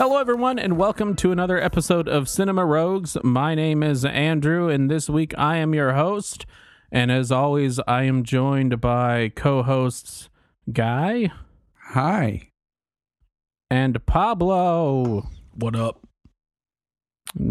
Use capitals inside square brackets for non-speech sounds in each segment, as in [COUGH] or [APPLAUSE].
Hello, everyone, and welcome to another episode of Cinema Rogues. My name is Andrew, and this week I am your host. And as always, I am joined by co hosts Guy Hi. and Pablo. What up?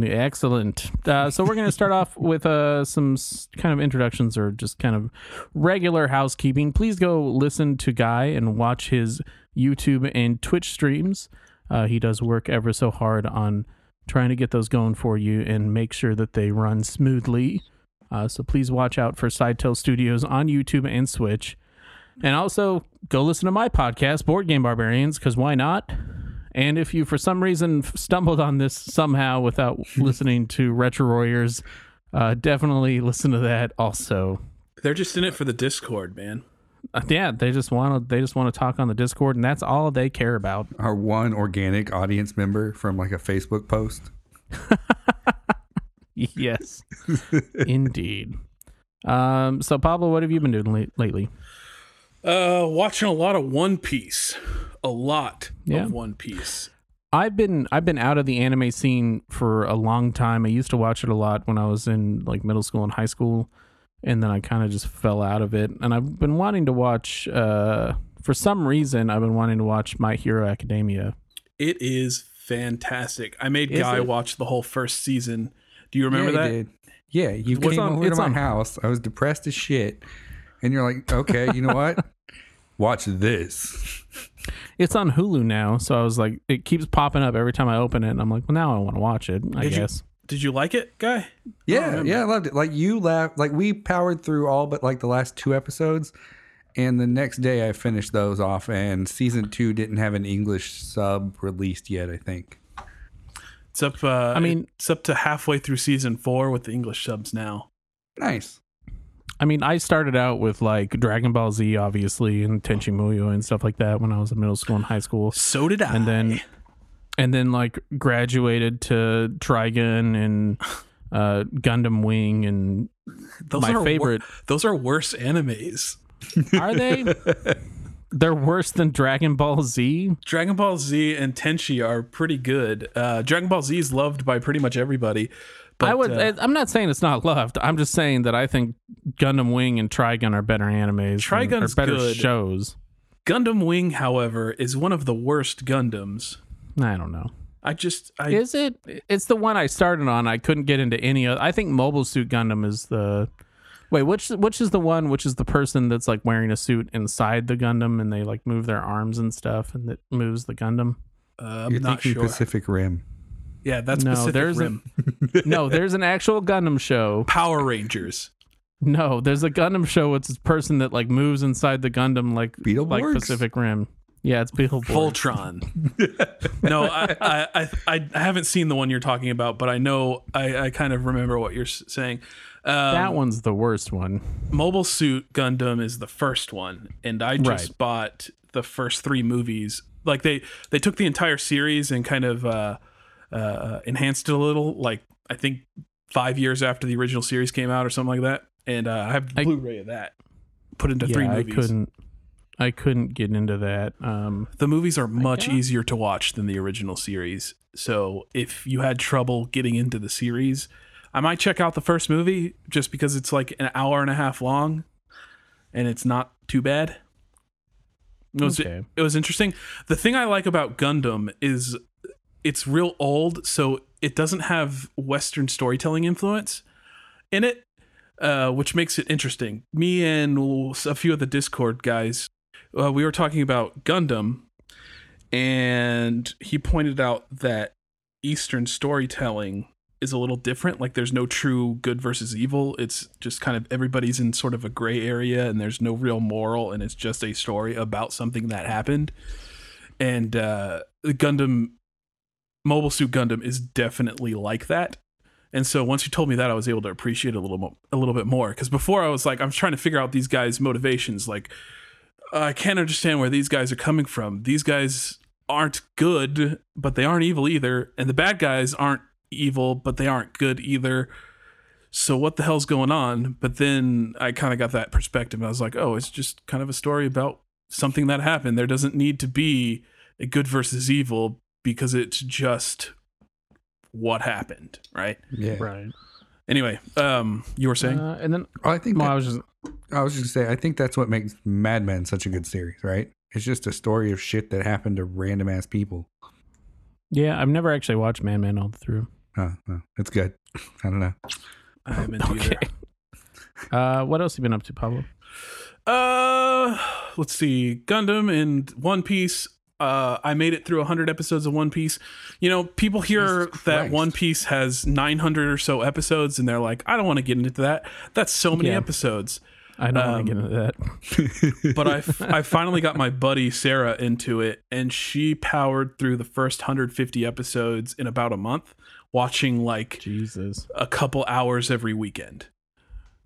Excellent. Uh, so we're going to start off with uh, some s- kind of introductions or just kind of regular housekeeping. Please go listen to Guy and watch his YouTube and Twitch streams. Uh, he does work ever so hard on trying to get those going for you and make sure that they run smoothly. Uh, so please watch out for Sidetail Studios on YouTube and Twitch. And also go listen to my podcast, Board Game Barbarians, because why not? And if you, for some reason, f- stumbled on this somehow without [LAUGHS] listening to Retro Warriors, uh, definitely listen to that also. They're just in it for the Discord, man. Uh, yeah, they just want to they just want to talk on the Discord, and that's all they care about. Our one organic audience member from like a Facebook post. [LAUGHS] yes, indeed. Um, so Pablo, what have you been doing late- lately? Uh, watching a lot of One Piece. A lot Yeah. of One Piece. I've been I've been out of the anime scene for a long time. I used to watch it a lot when I was in like middle school and high school, and then I kind of just fell out of it. And I've been wanting to watch. Uh, for some reason, I've been wanting to watch My Hero Academia. It is fantastic. I made Is Guy it? watch the whole first season. Do you remember yeah, that? Did. Yeah, you It's came on- over to my on- house. I was depressed as shit. And you're like, okay, you know what? [LAUGHS] Watch this. It's on Hulu now, so I was like, it keeps popping up every time I open it, and I'm like, well, now I want to watch it. I Did you- guess. Did you like it, Guy? Yeah, remember. yeah, I loved it. Like you laughed like we powered through all but like the last two episodes. And the next day I finished those off and season two didn't have an English sub released yet, I think. It's up. Uh, I mean- it's up to halfway through season four with the English subs now. Nice. I mean, I started out with like Dragon Ball Z, obviously, and Tenchi Muyo and stuff like that when I was in middle school and high school. So did I. and then and then like graduated to Trigun and uh Gundam Wing and those my are wor- favorite those are worse animes. [LAUGHS] are they [LAUGHS] they're worse than Dragon Ball Z Dragon Ball Z and Tenchi are pretty good. Uh, Dragon Ball Z is loved by pretty much everybody. But, I would uh, I'm not saying it's not loved I'm just saying that I think Gundam Wing and Trigun are better animes Trigun's or better good. shows Gundam Wing, however, is one of the worst Gundams. I don't know I just I is it it's the one I started on I couldn't get into any other I think Mobile Suit Gundam is the Wait, which which is the one which is the person that's like wearing a suit inside the Gundam and they like move their arms and stuff and it moves the Gundam? uh, I'm You're not thinking sure. Pacific Rim. Yeah, that's No, Pacific there's a- [LAUGHS] No, there's an actual Gundam show. Power Rangers. No, there's a Gundam show with this person that like moves inside the Gundam like like Pacific Rim. Yeah, it's Beetleborgs. Voltron. no, I, I, I, I haven't seen the one you're talking about, but I know I, I kind of remember what you're saying. Um, That one's the worst one. Mobile Suit Gundam is the first one, and I just Right. bought the first three movies. Like they they took the entire series and kind of uh, uh, enhanced it a little. Like I think five years after the original series came out or something like that. And uh, I have the I- Blu-ray of that. Put into yeah, three I movies. couldn't I couldn't get into that. Um The movies are much easier to watch than the original series. So if you had trouble getting into the series, I might check out the first movie just because it's like an hour and a half long and it's not too bad. It was Okay. it was interesting. The thing I like about Gundam is it's real old, so it doesn't have Western storytelling influence in it, uh, which makes it interesting. Me and a few of the Discord guys, uh, we were talking about Gundam, and he pointed out that Eastern storytelling is a little different. Like there's no true good versus evil. It's just kind of everybody's in sort of a gray area, and there's no real moral, and it's just a story about something that happened. And uh, the Gundam, Mobile Suit Gundam, is definitely like that. And so once you told me that, I was able to appreciate it a little mo- a little bit more. Because before I was like, I'm trying to figure out these guys' motivations. Like, I can't understand where these guys are coming from. These guys aren't good, but they aren't evil either, and the bad guys aren't evil, but they aren't good either. So what the hell's going on? But then I kind of got that perspective. And I was like, oh, it's just kind of a story about something that happened. There doesn't need to be a good versus evil because it's just what happened, right? Yeah. Right. Anyway, um, you were saying Uh, and then I think well, that- I was just I was just gonna say I think that's what makes Mad Men such a good series, right? It's just a story of shit that happened to random ass people. yeah. I've never actually watched Mad Men all through. Huh, huh, it's good. [LAUGHS] I don't know. I haven't either. Okay. [LAUGHS] Uh, what else have you been up to, Pablo? Uh, let's see. Gundam and One Piece. Uh, I made it through 100 episodes of One Piece. You know, people hear that One Piece has 900 or so episodes, and they're like, I don't want to get into that. That's so many Yeah. episodes. I don't Um, want to get into that. [LAUGHS] But I, f- I finally got my buddy Sarah into it, and she powered through the first 150 episodes in about a month, watching like Jesus. a couple hours every weekend.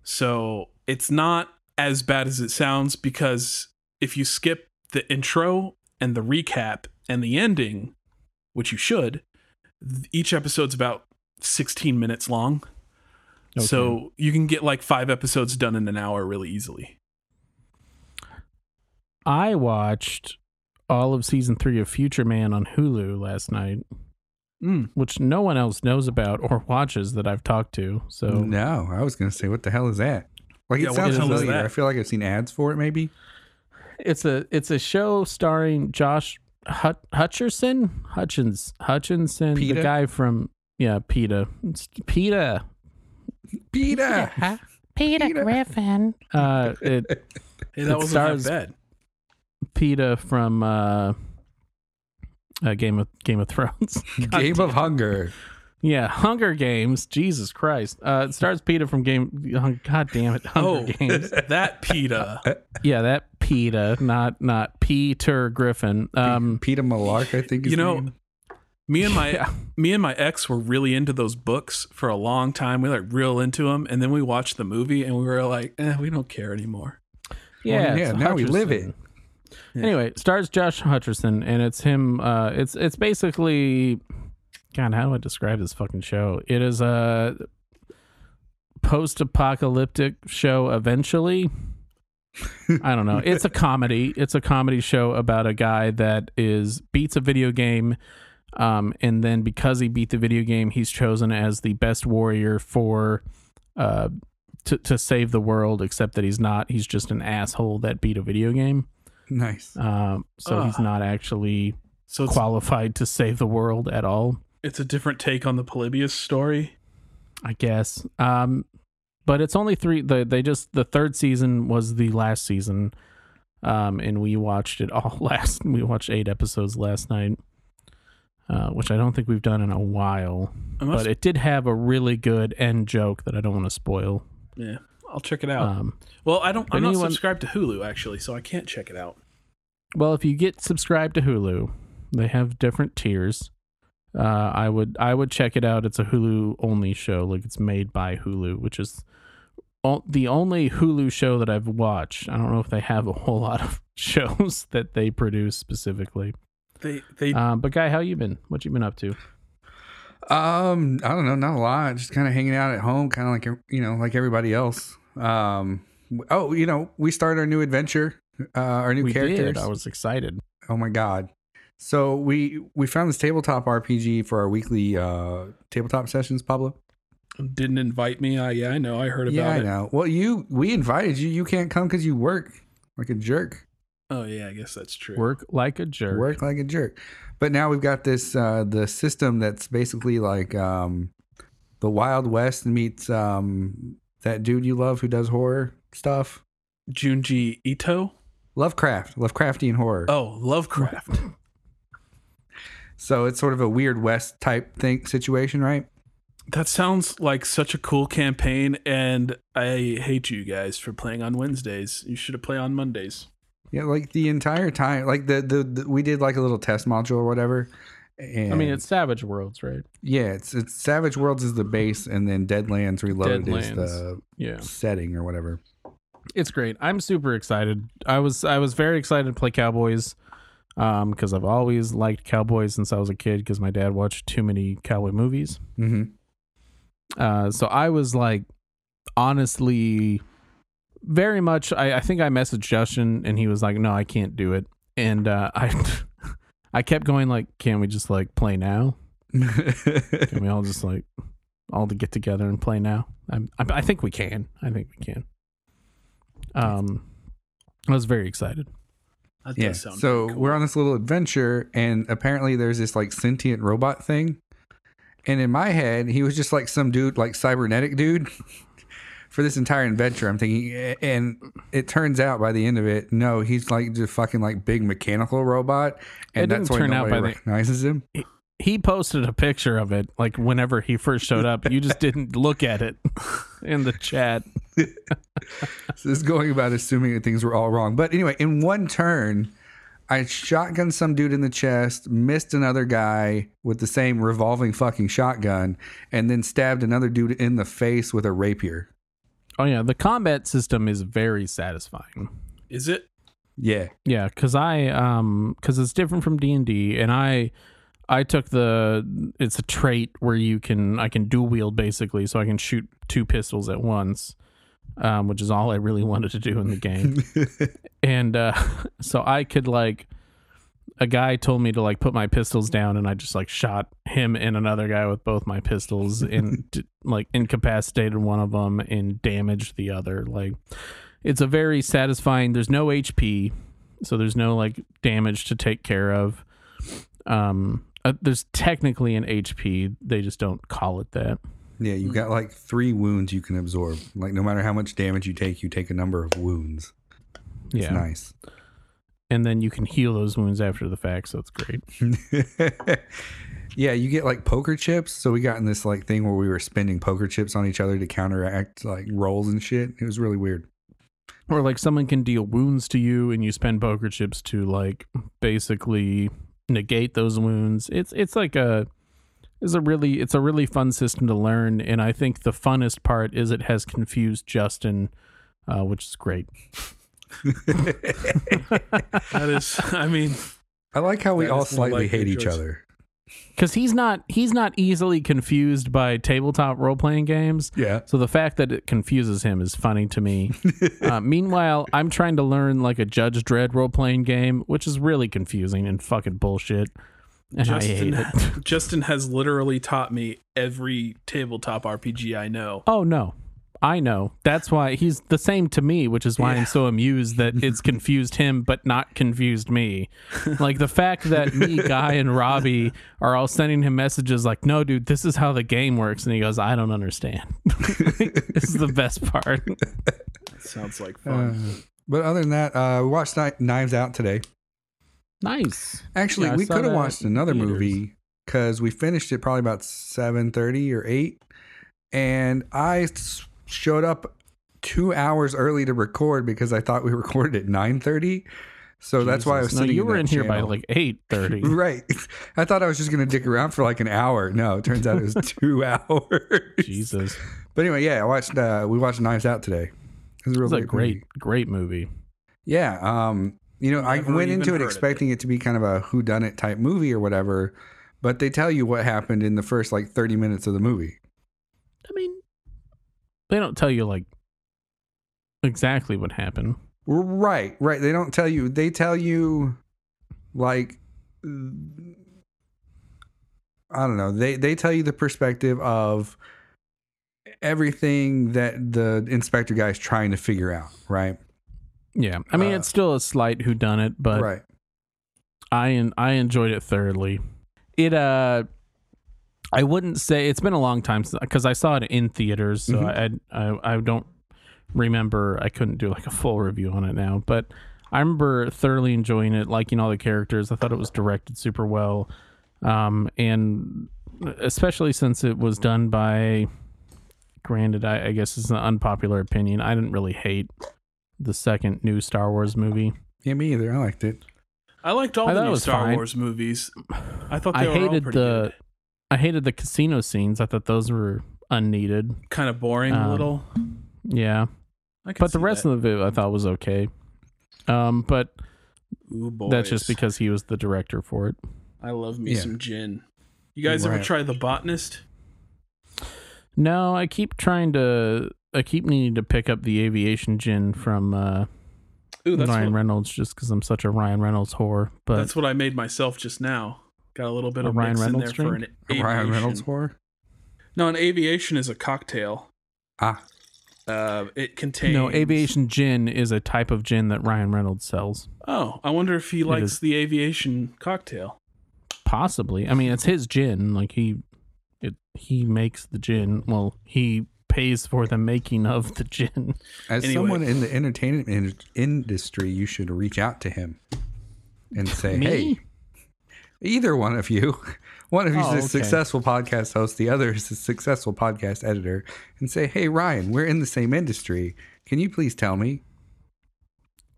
So it's not as bad as it sounds because if you skip the intro and the recap and the ending, which you should, each episode's about 16 minutes long. Okay. So you can get like five episodes done in an hour really easily. I watched all of season three of Future Man on Hulu last night, Mm. which no one else knows about or watches that I've talked to. So no, I was gonna say, what the hell is that? Like Yeah, it what sounds the hell is familiar. that? I feel like I've seen ads for it. Maybe. it's a it's a show starring Josh Hut- Hutcherson Hutchins Hutchinson, the guy from yeah Peeta It's Peeta Peter. Peter Peter. Griffin. uh, it Hey, that It wasn't stars- that bad. Peeta from uh, uh, Game of Game of Thrones. [LAUGHS] God Game damn- of Hunger. Yeah, Hunger Games. Jesus Christ. Uh, it stars Peter from Game. God damn it, Hunger Oh, Games. [LAUGHS] that Peeta. Yeah, that Peter. not not Peter Griffin. Um, Peter Mellark, I think. His You know, name. Me and my [LAUGHS] Yeah. me and my ex were really into those books for a long time. We like real into them, and then we watched the movie, and we were like, eh, we don't care anymore. yeah, yeah, it's now we live Hutcherson. it. Anyway, it stars Josh Hutcherson, and it's him. Uh, it's it's basically, God, how do I describe this fucking show? It is a post-apocalyptic show. Eventually, I don't know. It's a [LAUGHS] comedy. It's a comedy show about a guy that is beats a video game, um, and then because he beat the video game, he's chosen as the best warrior for, uh, to to save the world. Except that he's not. He's just an asshole that beat a video game. Nice. Um, so he's not actually So qualified to save the world at all, it's a different take on the Polybius story. I guess. Um, but it's only three. The, they just the third season was the last season, um, and we watched it all [LAUGHS] last. We watched eight episodes last night, uh, which I don't think we've done in a while. Must, But it did have a really good end joke that I don't want to spoil. yeah, I'll check it out. Um, well, I don't. I'm not subscribed to Hulu actually, so I can't check it out. Well, if you get subscribed to Hulu, they have different tiers. Uh, I would I would check it out. It's a Hulu only show, like it's made by Hulu, which is the only Hulu show that I've watched. I don't know if they have a whole lot of [LAUGHS] shows that they produce specifically. They they Um, but guy, how you been? What you been up to? Um, I don't know, not a lot. Just kind of hanging out at home, kind of like you know, like everybody else. Um, oh, you know, we started our new adventure, uh, our new we characters. did. I was excited. oh my god! So we we found this tabletop RPG for our weekly uh tabletop sessions, Pablo. didn't invite me. I yeah, I know. I heard about Yeah, I it. know. Well, you we invited you. You can't come because you work like a jerk. Oh yeah, I guess that's true. Work like a jerk. Work like a jerk. But now we've got this uh the system that's basically like um the Wild West meets um that dude you love who does horror stuff. Junji Ito. Lovecraft, Lovecraftian horror. Oh, Lovecraft. So it's sort of a weird west type thing situation, right? that sounds like such a cool campaign, and I hate you guys for playing on Wednesdays. You should have played on Mondays. Yeah, like the entire time, like the the, the we did like a little test module or whatever. And I mean, it's Savage Worlds, right? yeah, it's it's Savage Worlds is the base, and then Deadlands Reloaded is the Yeah. setting or whatever. it's great. I'm super excited. I was I was very excited to play Cowboys um because I've always liked Cowboys since I was a kid because my dad watched too many cowboy movies. Mm-hmm. Uh so I was like honestly very much I, I think I messaged Justin and he was like, No, I can't do it. And uh [LAUGHS] I I kept going like, can we just like play now? Can we all just [LAUGHS] like all to get together and play now? I'm, I, I think we can. I think we can. Um, I was very excited. That yeah. So cool. we're on this little adventure, and apparently there's this like sentient robot thing. And in my head, he was just like some dude, like cybernetic dude. [LAUGHS] For this entire adventure, I'm thinking, and it turns out by the end of it, no, he's like just fucking like big mechanical robot, and It that's why turn out nobody by the- recognizes him. He posted a picture of it like whenever he first showed up. You just didn't [LAUGHS] look at it in the chat. [LAUGHS] So this is going about assuming that things were all wrong. But anyway, in one turn, I shotgunned some dude in the chest, missed another guy with the same revolving fucking shotgun, and then stabbed another dude in the face with a rapier. Oh yeah, the combat system is very satisfying. is it? Yeah. Yeah, because I um because it's different from D and D, and I I took the it's a trait where you can I can dual wield basically, so I can shoot two pistols at once, um, which is all I really [LAUGHS] wanted to do in the game. [LAUGHS] and uh, [LAUGHS] so I could like a guy told me to like put my pistols down, and I just like shot him and another guy with both my pistols, and [LAUGHS] like incapacitated one of them and damaged the other. Like it's a very satisfying. There's no HP, so there's no like damage to take care of. Um, uh, there's technically an HP. They just don't call it that. Yeah, you've got like three wounds you can absorb. Like no matter how much damage you take, you take a number of wounds. It's Yeah, nice. And then you can heal those wounds after the fact, so it's great. [LAUGHS] yeah, you get like poker chips. So we got in this like thing where we were spending poker chips on each other to counteract like rolls and shit. It was really weird. Or like someone can deal wounds to you, and you spend poker chips to like basically negate those wounds. It's it's like a it's a really it's a really fun system to learn, and I think the funnest part is it has confused Justin, uh, which is great. [LAUGHS] That is. I mean, I like how we all slightly likely hate each choice. other. because he's not he's not easily confused by tabletop role playing games. Yeah. So the fact that it confuses him is funny to me. [LAUGHS] uh, meanwhile, I'm trying to learn like a Judge Dredd role playing game, which is really confusing and fucking bullshit. And I hate Justin, it. [LAUGHS] Justin has literally taught me every tabletop RPG I know. Oh no. I know. That's why he's the same to me, which is why I'm so amused that it's [LAUGHS] confused him but not confused me. Like the fact that me, Guy, and Robbie are all sending him messages like, "No, dude, this is how the game works," and he goes, "I don't understand." [LAUGHS] this is the best part. That [LAUGHS] sounds like fun. Uh, but other than that, uh, we watched Knives Out today. Nice. Actually, Yeah, we could have watched another theaters. movie because we finished it probably about seven thirty or eight, and I s- showed up two hours early to record because I thought we [LAUGHS] recorded at nine thirty. So that's why I was no, sitting. you were that in here by like eight thirty. [LAUGHS] Right. I thought I was just going to dick around for like an hour. No, it turns out it was [LAUGHS] two hours. Jesus, But anyway, yeah, I watched. Uh, we watched Knives Out today. It was a real it's a movie. great, great movie. Yeah. Um. You know, I went into it of expecting it to be kind of a whodunit type movie or whatever, but they tell you what happened in the first like thirty minutes of the movie. They don't tell you like exactly what happened. Right. Right. They don't tell you. They tell you, like. I don't know. They they tell you the perspective of everything that the inspector guy is trying to figure out, right? Yeah, I mean, Uh, it's still a slight whodunit, but right. I I enjoyed it thoroughly. It uh, I wouldn't say it's been a long time because I saw it in theaters, so Mhm. I, I I don't remember. I couldn't do like a full review on it now, but I remember thoroughly enjoying it, liking all the characters. I thought it was directed super well, um, and especially since it was done by. Granted, I, I guess it's an unpopular opinion. I didn't really hate the second new Star Wars movie. Yeah, me either. I liked it. I liked all I the new Star fine. Wars movies. I thought they I were all hated pretty the I hated the casino scenes. I thought those were unneeded. kind of boring a um, little. Yeah, I but the rest that. of it I thought was okay. Um, but Ooh, that's just because he was the director for it. I love me Yeah. some gin. You guys ever try the botanist? No, I keep trying to. I keep needing to pick up the aviation gin from uh, Ooh, that's Ryan what, Reynolds just because I'm such a Ryan Reynolds whore. But that's what I made myself just now. Got a little bit A of Ryan mix Reynolds in there for an drink? Ryan Reynolds aviation. horror. No, an aviation is a cocktail. Ah, Uh, it contains no, aviation gin is a type of gin that Ryan Reynolds sells. Oh, I wonder if he likes is. the aviation cocktail. Possibly. I mean, it's his gin. Like he, it he makes the gin. Well, he pays for the making of the gin. [LAUGHS] as Anyway. someone in the entertainment in- industry, you should reach out to him and [LAUGHS] say, "Hey, either one of you, [LAUGHS] one of you's Oh, a okay. successful podcast host, the other is a successful podcast editor, and say, "Hey, Ryan, we're in the same industry. Can you please tell me?"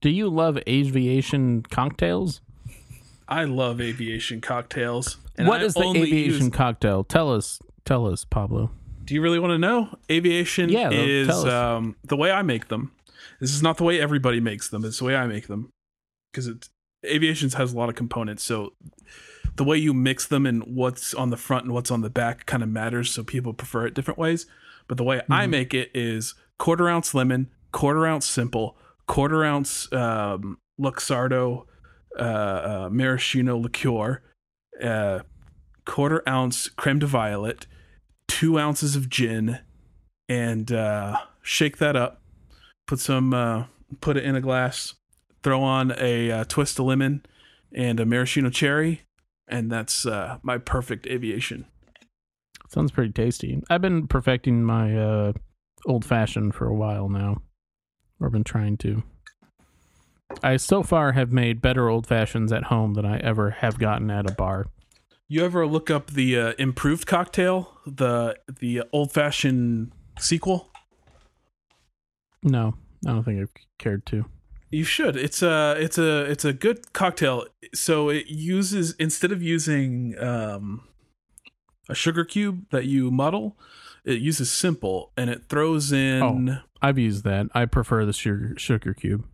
Do you love aviation cocktails? I love aviation cocktails. What I is the aviation use- cocktail? Tell us. Tell us, Pablo. Do you really want to know? Aviation Yeah, is um, the way I make them. This is not the way everybody makes them. It's the way I make them because it aviations has a lot of components. So the way you mix them and what's on the front and what's on the back kind of matters. So people prefer it different ways. But the way I Mhm. make it is quarter ounce lemon, quarter ounce simple, quarter ounce um, Luxardo uh, uh, maraschino liqueur, uh, quarter ounce creme de violet, two ounces of gin, and uh, shake that up. Put some, uh, put it in a glass. Throw on a uh, twist of lemon and a maraschino cherry, and that's uh, my perfect aviation. Sounds pretty tasty. I've been perfecting my uh, old fashioned for a while now. Or been trying to. I so far have made better old fashions at home than I ever have gotten at a bar. You ever look up the uh, improved cocktail, the the old fashioned sequel? No, I don't think I've cared to. You should. It's a it's a it's a good cocktail. So it uses instead of using um, a sugar cube that you muddle, it uses simple and it throws in. Oh, I've used that. I prefer the sugar sugar cube.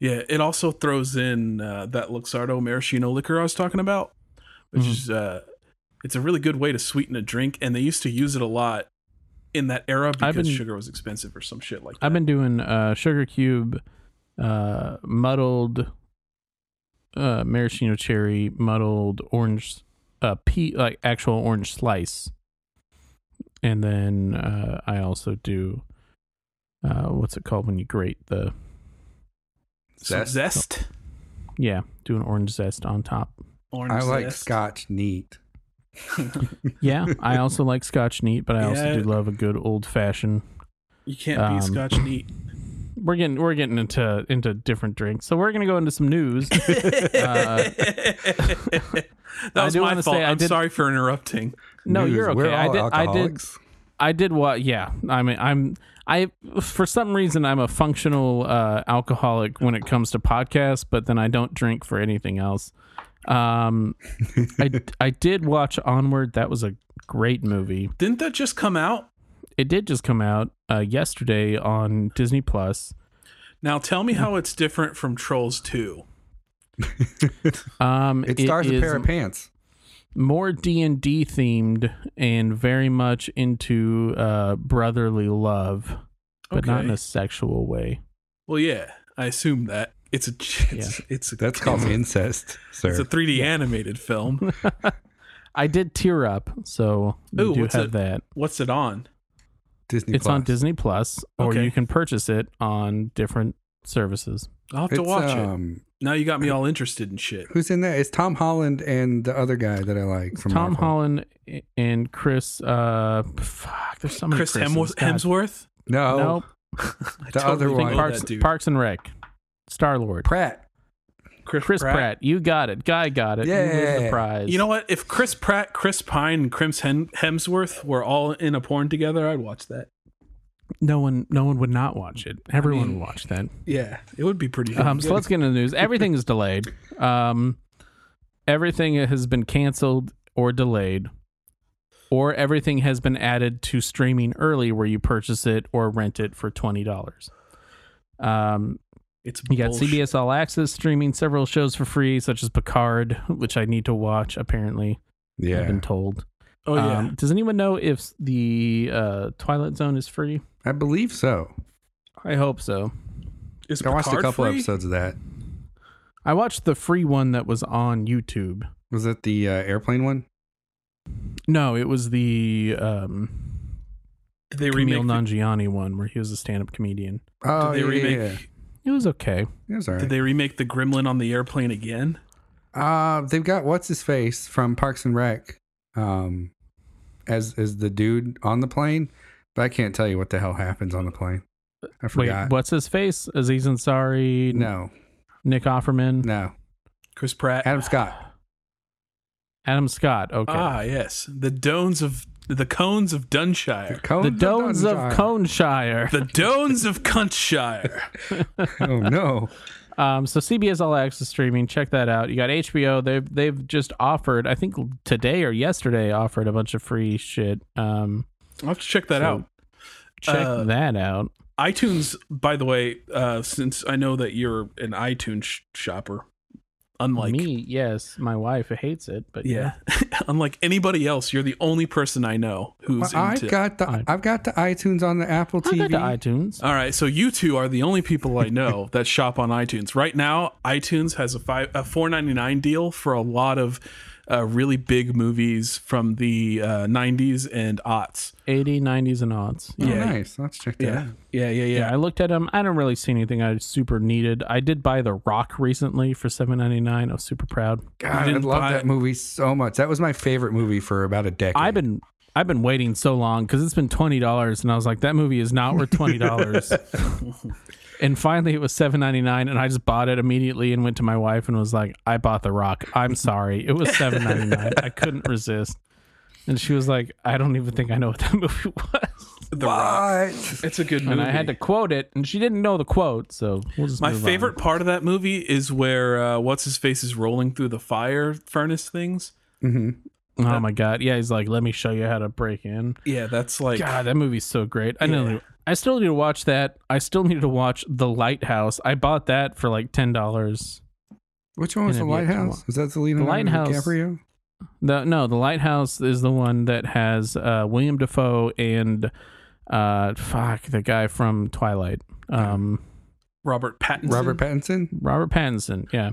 Yeah, it also throws in uh, that Luxardo maraschino liquor I was talking about, which Mhm. is uh, it's a really good way to sweeten a drink, and they used to use it a lot in that era because been- sugar was expensive or some shit like that. I've been doing uh, sugar cube, uh, muddled uh, maraschino cherry, muddled orange, uh, pea like actual orange slice, and then uh, I also do uh, what's it called when you grate the Zest? zest. yeah, do an orange zest on top. Orange I like zest. Scotch neat. [LAUGHS] Yeah, I also like Scotch neat, but I also do love a good old fashioned. You can't Um, beat Scotch neat. We're getting we're getting into into different drinks, so we're gonna go into some news. [LAUGHS] uh, that I was do my wanna fault. say I I'm did- sorry for interrupting. No, News, you're we're okay. I all did. I did. alcoholics. I did what? Yeah. I mean, I'm. I for some reason I'm a functional uh, alcoholic when it comes to podcasts, but then I don't drink for anything else. Um, [LAUGHS] I I did watch Onward. That was a great movie. Didn't that just come out? It did just come out uh, yesterday on Disney Plus. Now tell me how it's different from Trolls 2. [LAUGHS] Um, It stars a pair of pants. more D and D themed and very much into uh, brotherly love, but not in a sexual way. Well, yeah, I assume that. It's a [LAUGHS] it's, it's a That's called [LAUGHS] incest, sir. it's a 3D animated film. I did tear up, so you Ooh, do have it? that. What's it on? Disney It's on Disney Plus, or Okay. you can purchase it on different services. I'll have to It's, watch it. um, Now you got me all interested in shit. Who's in that? It's Tom Holland and the other guy that I like from Tom Marvel. Holland and Chris. Uh, fuck, there's so many Chris Chris's. Hemsworth, God. Hemsworth? No, Nope. [LAUGHS] I The other one. know Parks, dude. Parks and Rec. Star Lord. Pratt. Chris Pratt. You got it. Guy got it. You win the prize. You know what? If Chris Pratt, Chris Pine, and Chris Hemsworth were all in a porn together, I'd watch that. no one, no one would not watch it. Everyone mean- would watch that. Yeah, it would be pretty. Um, so let's get into the news. Everything is delayed. Um, everything has been canceled or delayed, or everything has been added to streaming early, where you purchase it or rent it for twenty dollars. Um, It's you got bullshit. CBS All Access streaming several shows for free, such as Picard, which I need to watch. Apparently, I've been told. Oh yeah, Um, does anyone know if the uh, Twilight Zone is free? I believe so. I hope so. Is I watched a couple free? episodes of that. I watched the free one that was on YouTube. Was it the uh, airplane one? No, it was the um, Did they Kumail remake? the- Nanjiani one where he was a stand-up comedian. Oh, did they yeah, remake? Yeah, yeah. It was okay. It was all right. Did they remake the Gremlin on the airplane again? Uh, they've got what's his face from Parks and Rec, um, as as the dude on the plane, but I can't tell you what the hell happens on the plane. I forgot. Wait, what's his face? Aziz Ansari, No, Nick Offerman, no. Chris Pratt. Adam Scott. Adam Scott. Okay. Ah, yes, the Dones of the Cones of Dunshire. Cones the Dones of Dunshire. Coneshire. The Dones of Cuntshire. [LAUGHS] oh no. Um, so CBS All Access streaming, check that out. You got HBO. They've they've just offered, I think today or yesterday, offered a bunch of free shit. Um, I'll have to check that So- out. check Uh, that out. iTunes, by the way, uh, since I know that you're an iTunes sh- shopper, unlike Me, yes, my wife hates it, but yeah, [LAUGHS] unlike anybody else, you're the only person I know who's Well, into. I've got the I- I've got the iTunes on the Apple TV. I TV. got the iTunes. All right, so you two are the only people I know [LAUGHS] that shop on iTunes right now. iTunes has a five a four ninety nine deal for a lot of uh, really big movies from the uh, '90s and aughts. 80, 90s, and aughts. oh, yeah. nice. Let's check that. Yeah, out. yeah, yeah, Yeah, yeah. I looked at them. I don't really see anything I super needed. I did buy The Rock recently for seven ninety nine. I was super proud. God, I love buy that movie so much. That was my favorite movie for about a decade. I've been I've been waiting so long because it's been twenty dollars, and I was like, that movie is not worth twenty dollars. [LAUGHS] and finally, it was seven ninety nine, and I just bought it immediately and went to my wife and was like, I bought The Rock. I'm sorry, it was seven ninety nine. I couldn't resist. And she was like, I don't even think I know what that [LAUGHS] movie was. The Rock. It's a good movie. And I had to quote it, and she didn't know the quote, so we'll just My move on. favorite part of that movie is where uh, what's his face is rolling through the fire furnace things. hmm Oh my god! Yeah, he's like, "Let me show you how to break in." Yeah, that's like God, that movie's so great. I Yeah. know. I still need to watch that. I still need to watch The Lighthouse. I bought that for like ten dollars. Which one was the And have yet to Lighthouse? Is that the Leonardo Lighthouse. DiCaprio? The no, The Lighthouse is the one that has uh, William Dafoe and uh, fuck the guy from Twilight, um, Robert Pattinson. Robert Pattinson. Robert Pattinson. Yeah.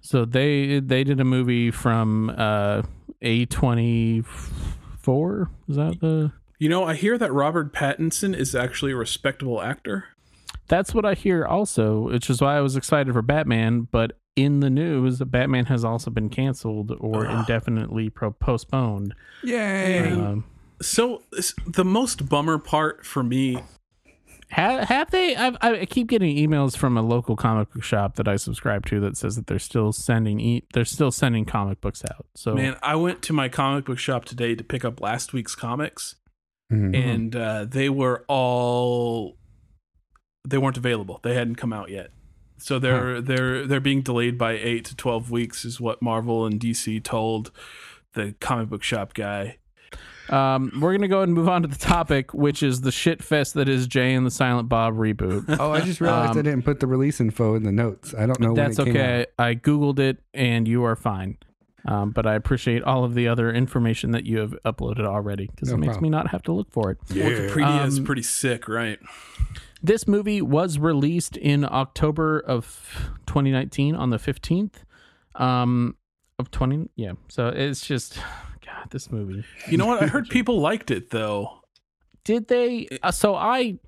So they they did a movie from uh, A twenty four. Is that the? You know, I hear that Robert Pattinson is actually a respectable actor. That's what I hear also, which is why I was excited for Batman. But in the news, Batman has also been canceled or Ugh. indefinitely pro- postponed. Yay! Um, So the most bummer part for me, have, have they? I've, I keep getting emails from a local comic book shop that I subscribe to that says that they're still sending e- they're still sending comic books out. So man, I went to my comic book shop today to pick up last week's comics, Mhm. and uh, they were all they weren't available. They hadn't come out yet. So they're they're they're being delayed by eight to twelve weeks, is what Marvel and DC told the comic book shop guy. um, we're gonna go ahead and move on to the topic, which is the shit fest that is Jay and the Silent Bob reboot. [LAUGHS] Oh, I just realized Um, I didn't put the release info in the notes. I don't know That's when it came okay. out. I googled it, and you are fine. Um, but I appreciate all of the other information that you have uploaded already because No it makes problem. me not have to look for it. Yeah. Wikipedia is Um, pretty sick, right? This movie was released in October of 2019 on the 15th um, of 20. Yeah. So it's just, [SIGHS] God, this movie. You know what? I heard people liked it though. Did they? Uh, so I,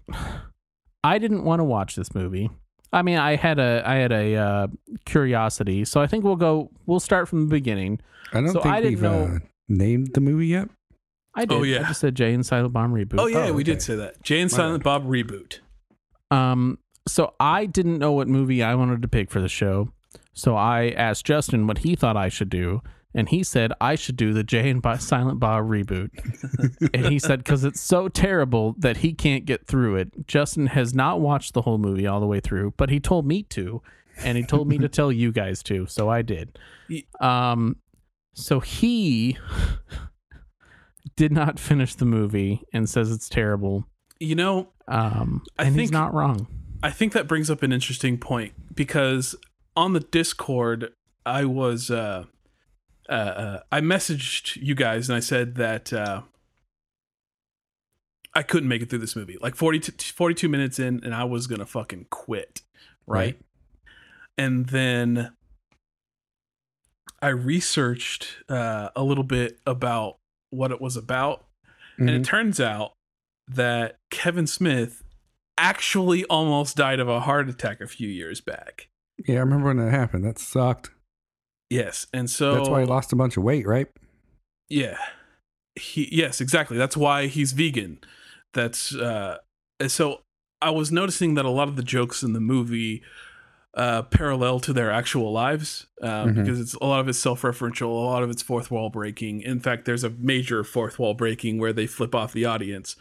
[SIGHS] I didn't want to watch this movie. I mean, I had a, I had a uh, curiosity. So I think we'll go. We'll start from the beginning. I don't So think I didn't we've know- uh, named the movie yet. I did. Oh, yeah. I just said Jay and Silent Bob reboot. Oh yeah, Oh, we did say that. Jay and Silent Bob reboot. Um, so I didn't know what movie I wanted to pick for the show. So I asked Justin what he thought I should do, and he said I should do the Jay and Silent Bob reboot. [LAUGHS] and he said because it's so terrible that he can't get through it. Justin has not watched the whole movie all the way through, but he told me to, and he told me to tell you guys to, so I did. Um, so he [LAUGHS] did not finish the movie and says it's terrible. You know, Um, I and he's think- not wrong. I think that brings up an interesting point because on the Discord, I was uh, uh, uh, I messaged you guys and I said that uh, I couldn't make it through this movie. Like 40 to- 42 minutes in, and I was gonna fucking quit. right? And then I researched uh, a little bit about what it was about, and it Mhm. turns out that Kevin Smith actually almost died of a heart attack a few years back. Yeah, I remember when that happened. That sucked. Yes, and so That's why he lost a bunch of weight, right? Yeah. He yes, exactly. That's why he's vegan. That's uh so I was noticing that a lot of the jokes in the movie uh parallel to their actual lives um, Mhm. because it's a lot of it's self-referential, a lot of it's fourth wall breaking. In fact, there's a major fourth wall breaking where they flip off the audience,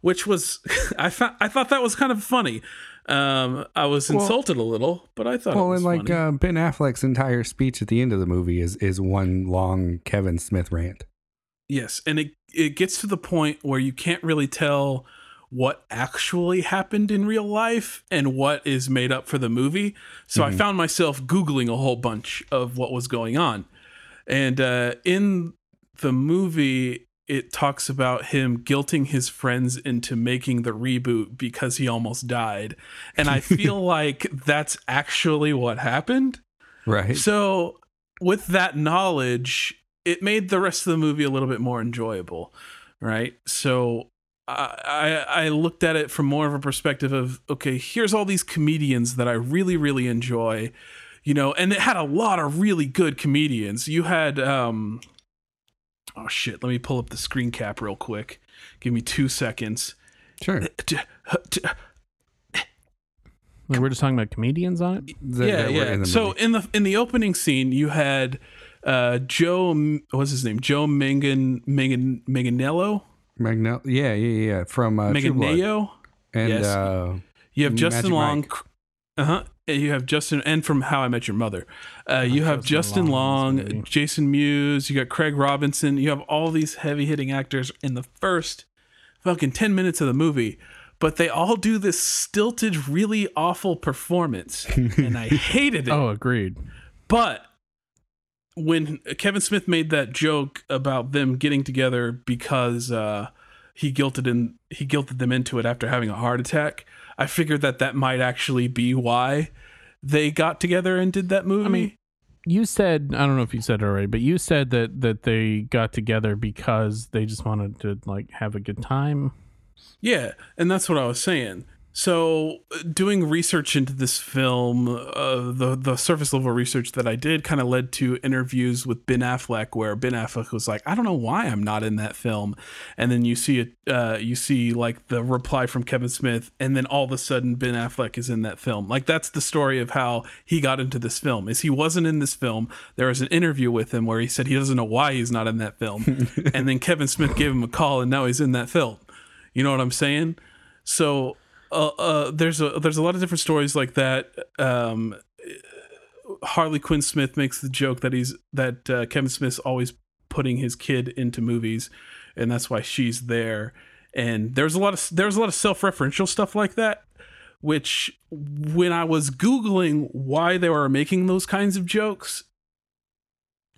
which was [LAUGHS] I thought I thought that was kind of funny. Um I was Well- insulted a little, but I thought it Well, and like uh, Ben Affleck's entire speech at the end of the movie is is one long Kevin Smith rant. Yes, and it it gets to the point where you can't really tell what actually happened in real life and what is made up for the movie. So I found myself googling a whole bunch of what was going on. And uh, in the movie it talks about him guilting his friends into making the reboot because he almost died. And I [LAUGHS] feel like that's actually what happened. Right. So, with that knowledge, it made the rest of the movie a little bit more enjoyable, right? So, I I looked at it from more of a perspective of okay, here's all these comedians that I really really enjoy, you know, and it had a lot of really good comedians. You had um, oh shit, let me pull up the screen cap real quick. Give me two seconds. Sure. Like, we're just talking about comedians on it. That- yeah, that yeah. in so in the in the opening scene, you had uh, Joe. What's his name? Joe Mangan Mangan Manganiello. Magnell, yeah, yeah, yeah, from uh. Manganiello. and yes. uh, You have Justin Magic Long. Uh huh. You have Justin, and from How I Met Your Mother, uh, you have Justin Long Long, in this movie. Jason Mewes. You got Craig Robinson. You have all these heavy hitting actors in the first fucking ten minutes of the movie, but they all do this stilted, really awful performance, [LAUGHS] and I hated it. Oh, agreed. But when Kevin Smith made that joke about them getting together because uh, he guilted in he guilted them into it after having a heart attack, I figured that that might actually be why they got together and did that movie. I mean, You said I don't know if you said it already, but you said that that they got together because they just wanted to like have a good time. Yeah, and that's what I was saying. So, uh, doing research into this film, uh, the the surface level research that I did kind of led to interviews with Ben Affleck, where Ben Affleck was like, "I don't know why I'm not in that film," and then you see it, uh, you see like the reply from Kevin Smith, and then all of a sudden Ben Affleck is in that film. Like that's the story of how he got into this film. Is he wasn't in this film? There was an interview with him where he said he doesn't know why he's not in that film, [LAUGHS] and then Kevin Smith gave him a call, and now he's in that film. You know what I'm saying? So uh, uh, there's a there's a lot of different stories like that. Um, Harley Quinn Smith makes the joke that he's that uh, Kevin Smith's always putting his kid into movies, and that's why she's there. And there's a lot of there's a lot of self referential stuff like that. Which, when I was googling why they were making those kinds of jokes,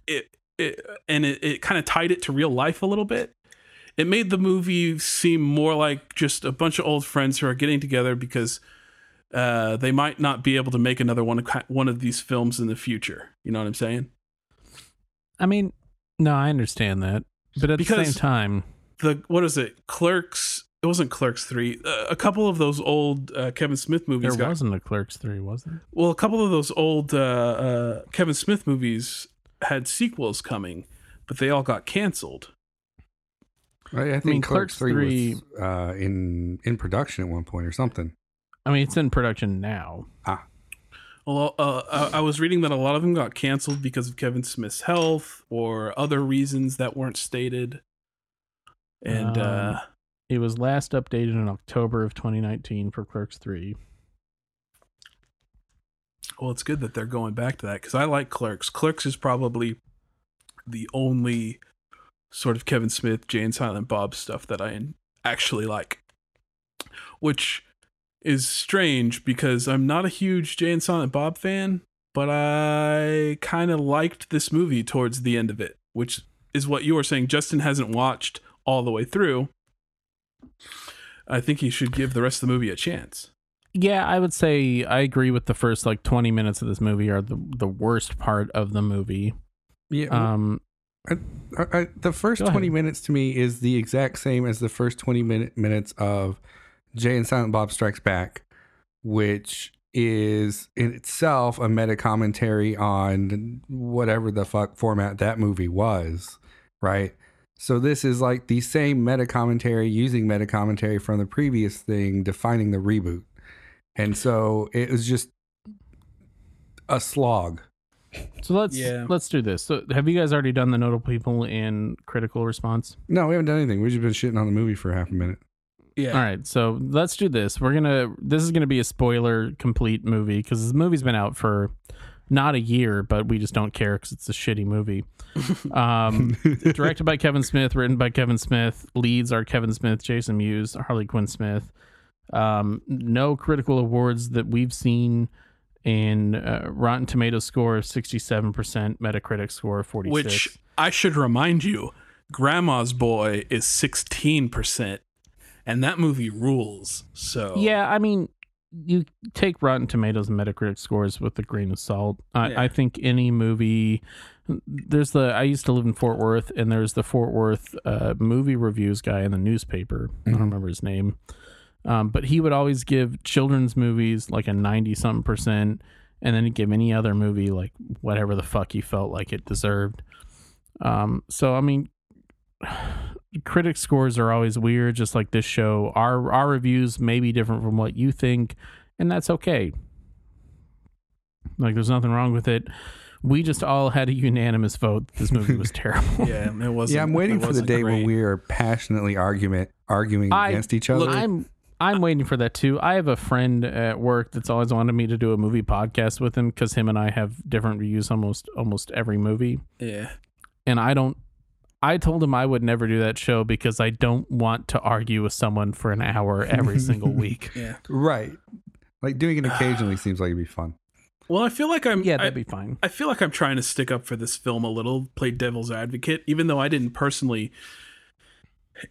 it it and it, it kind of tied it to real life a little bit it made the movie seem more like just a bunch of old friends who are getting together because uh, they might not be able to make another one of one of these films in the future. You know what I'm saying? I mean, no, I understand that, but at the same time, The what is it? Clerks. It wasn't Clerks three. Uh, a couple of those old uh, Kevin Smith movies there got wasn't a Clerks three, was there? well. A couple of those old uh, uh, Kevin Smith movies had sequels coming, but they all got canceled. I, I think mean, Clerks, Clerks Three was uh, in in production at one point or something. I mean, it's in production now. Ah. Well, uh, I I was reading that a lot of them got canceled because of Kevin Smith's health or other reasons that weren't stated. And uh, Um, It was last updated in October of 2019 for Clerks three. well, it's good that they're going back to that because I like Clerks. Clerks is probably the only sort of Kevin Smith, Jay and Silent Bob stuff that I actually like, which is strange because I'm not a huge Jay and Silent Bob fan, but I kind of liked this movie towards the end of it, which is what you were saying. Justin hasn't watched all the way through. I think he should give the rest of the movie a chance. Yeah, I would say I agree with the first like 20 minutes of this movie are the the worst part of the movie. Yeah. Um I, I, the first Go 20 ahead. minutes to me is the exact same as the first 20 minute, minutes of Jay and Silent Bob Strikes Back, which is in itself a meta commentary on whatever the fuck format that movie was, right? So this is like the same meta commentary using meta commentary from the previous thing defining the reboot. And so it was just a slog. So let's Yeah. let's do this. So have you guys already done the notable people in critical response? No, we haven't done anything. We've just been shitting on the movie for half a minute. Yeah. All right, so let's do this. We're gonna. This is gonna be a spoiler complete movie because the movie's been out for not a year, but we just don't care because it's a shitty movie. [LAUGHS] Um, [LAUGHS] directed by Kevin Smith, written by Kevin Smith. Leads are Kevin Smith, Jason Mewes, Harley Quinn Smith. Um, no critical awards that we've seen. And uh, Rotten Tomatoes score of sixty-seven percent, Metacritic score of forty-six. Which I should remind you, Grandma's Boy is 16%, and that movie rules. So Yeah, I mean, you take Rotten Tomatoes and Metacritic scores with a grain of salt. I, Yeah. I think any movie. There's the. I used to live in Fort Worth, and there's the Fort Worth uh, movie reviews guy in the newspaper. I don't Mhm. remember his name, um, but he would always give children's movies like a ninety something percent, and then he'd give any other movie like whatever the fuck he felt like it deserved. Um, so I mean, [SIGHS] critic scores are always weird, just like this show. Our our reviews may be different from what you think, and that's okay. Like, there's nothing wrong with it. We just all had a unanimous vote this movie was [LAUGHS] terrible. yeah, it was. Yeah, I'm waiting for the day when we are passionately argument arguing I- against each other. I'm I'm waiting for that too. I have a friend at work that's always wanted me to do a movie podcast with him because him and I have different views almost almost every movie. Yeah. and I don't. I told him I would never do that show because I don't want to argue with someone for an hour every single [LAUGHS] week. Yeah. right. Like doing it ah. occasionally seems like it'd be fun. Well, I feel like I'm. Yeah, that'd be fine. I feel like I'm trying to stick up for this film a little, play devil's advocate, even though I didn't personally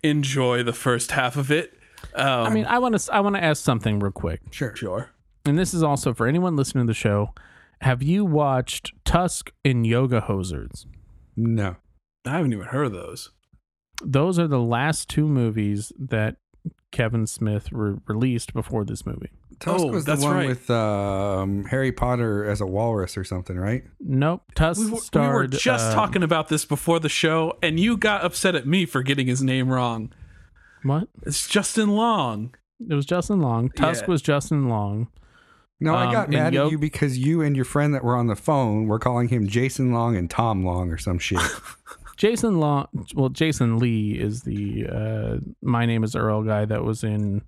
enjoy the first half of it. Um, I mean, I want to. I want to ask something real quick, Sure. sure. and this is also for anyone listening to the show. Have you watched Tusk and Yoga Hosers? No. I haven't even heard of those. Those are the last two movies that Kevin Smith re- released before this movie. Tusk Oh, was the that's one right. with um, Harry Potter as a walrus or something, right? Nope, Tusk We were, we were just uh, talking about this before the show, and you got upset at me for getting his name wrong. What? It's Justin Long. It was Justin Long. Tusk Yeah. was Justin Long. No, I Um, got and mad Yo- at you because you and your friend that were on the phone were calling him Jason Long and Tom Long or some shit. [LAUGHS] Jason Long, well, Jason Lee is the uh, My Name Is Earl guy that was in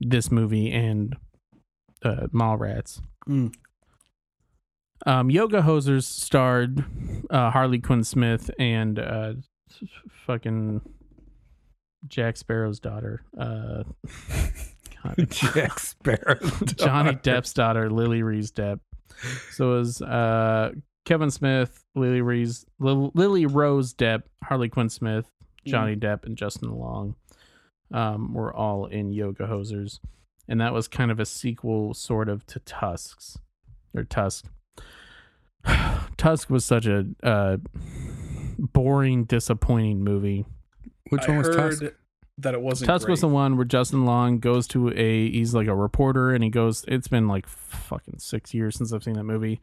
this movie and uh, Mallrats. Mm. Um, Yoga Hosers starred uh, Harley Quinn Smith and uh, fucking Jack Sparrow's daughter, uh, [LAUGHS] Jack Sparrow. [LAUGHS] Johnny Depp's daughter, Lily Reese Depp. So it was uh, Kevin Smith, Lily Reese, Lil- Lily Rose Depp, Harley Quinn Smith, Johnny Depp, and Justin Long um, were all in Yoga Hosers, and that was kind of a sequel, sort of, to Tusks or Tusk. [SIGHS] Tusk was such a uh, boring, disappointing movie. Which I one was heard Tusk? that it wasn't. Tusk was the one where Justin Long goes to a he's like a reporter and he goes it's been like fucking six years since I've seen that movie.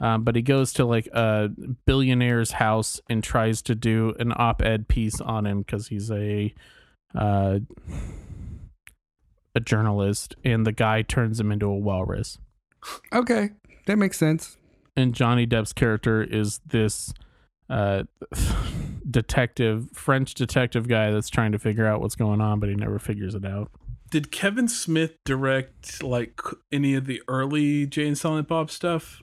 Um, but he goes to like a billionaire's house and tries to do an op-ed piece on him because he's a uh, a journalist, and the guy turns him into a walrus. Okay, that makes sense. And Johnny Depp's character is this uh, [LAUGHS] detective, French detective guy that's trying to figure out what's going on, but he never figures it out. Did Kevin Smith direct like any of the early Jay and Silent Bob stuff?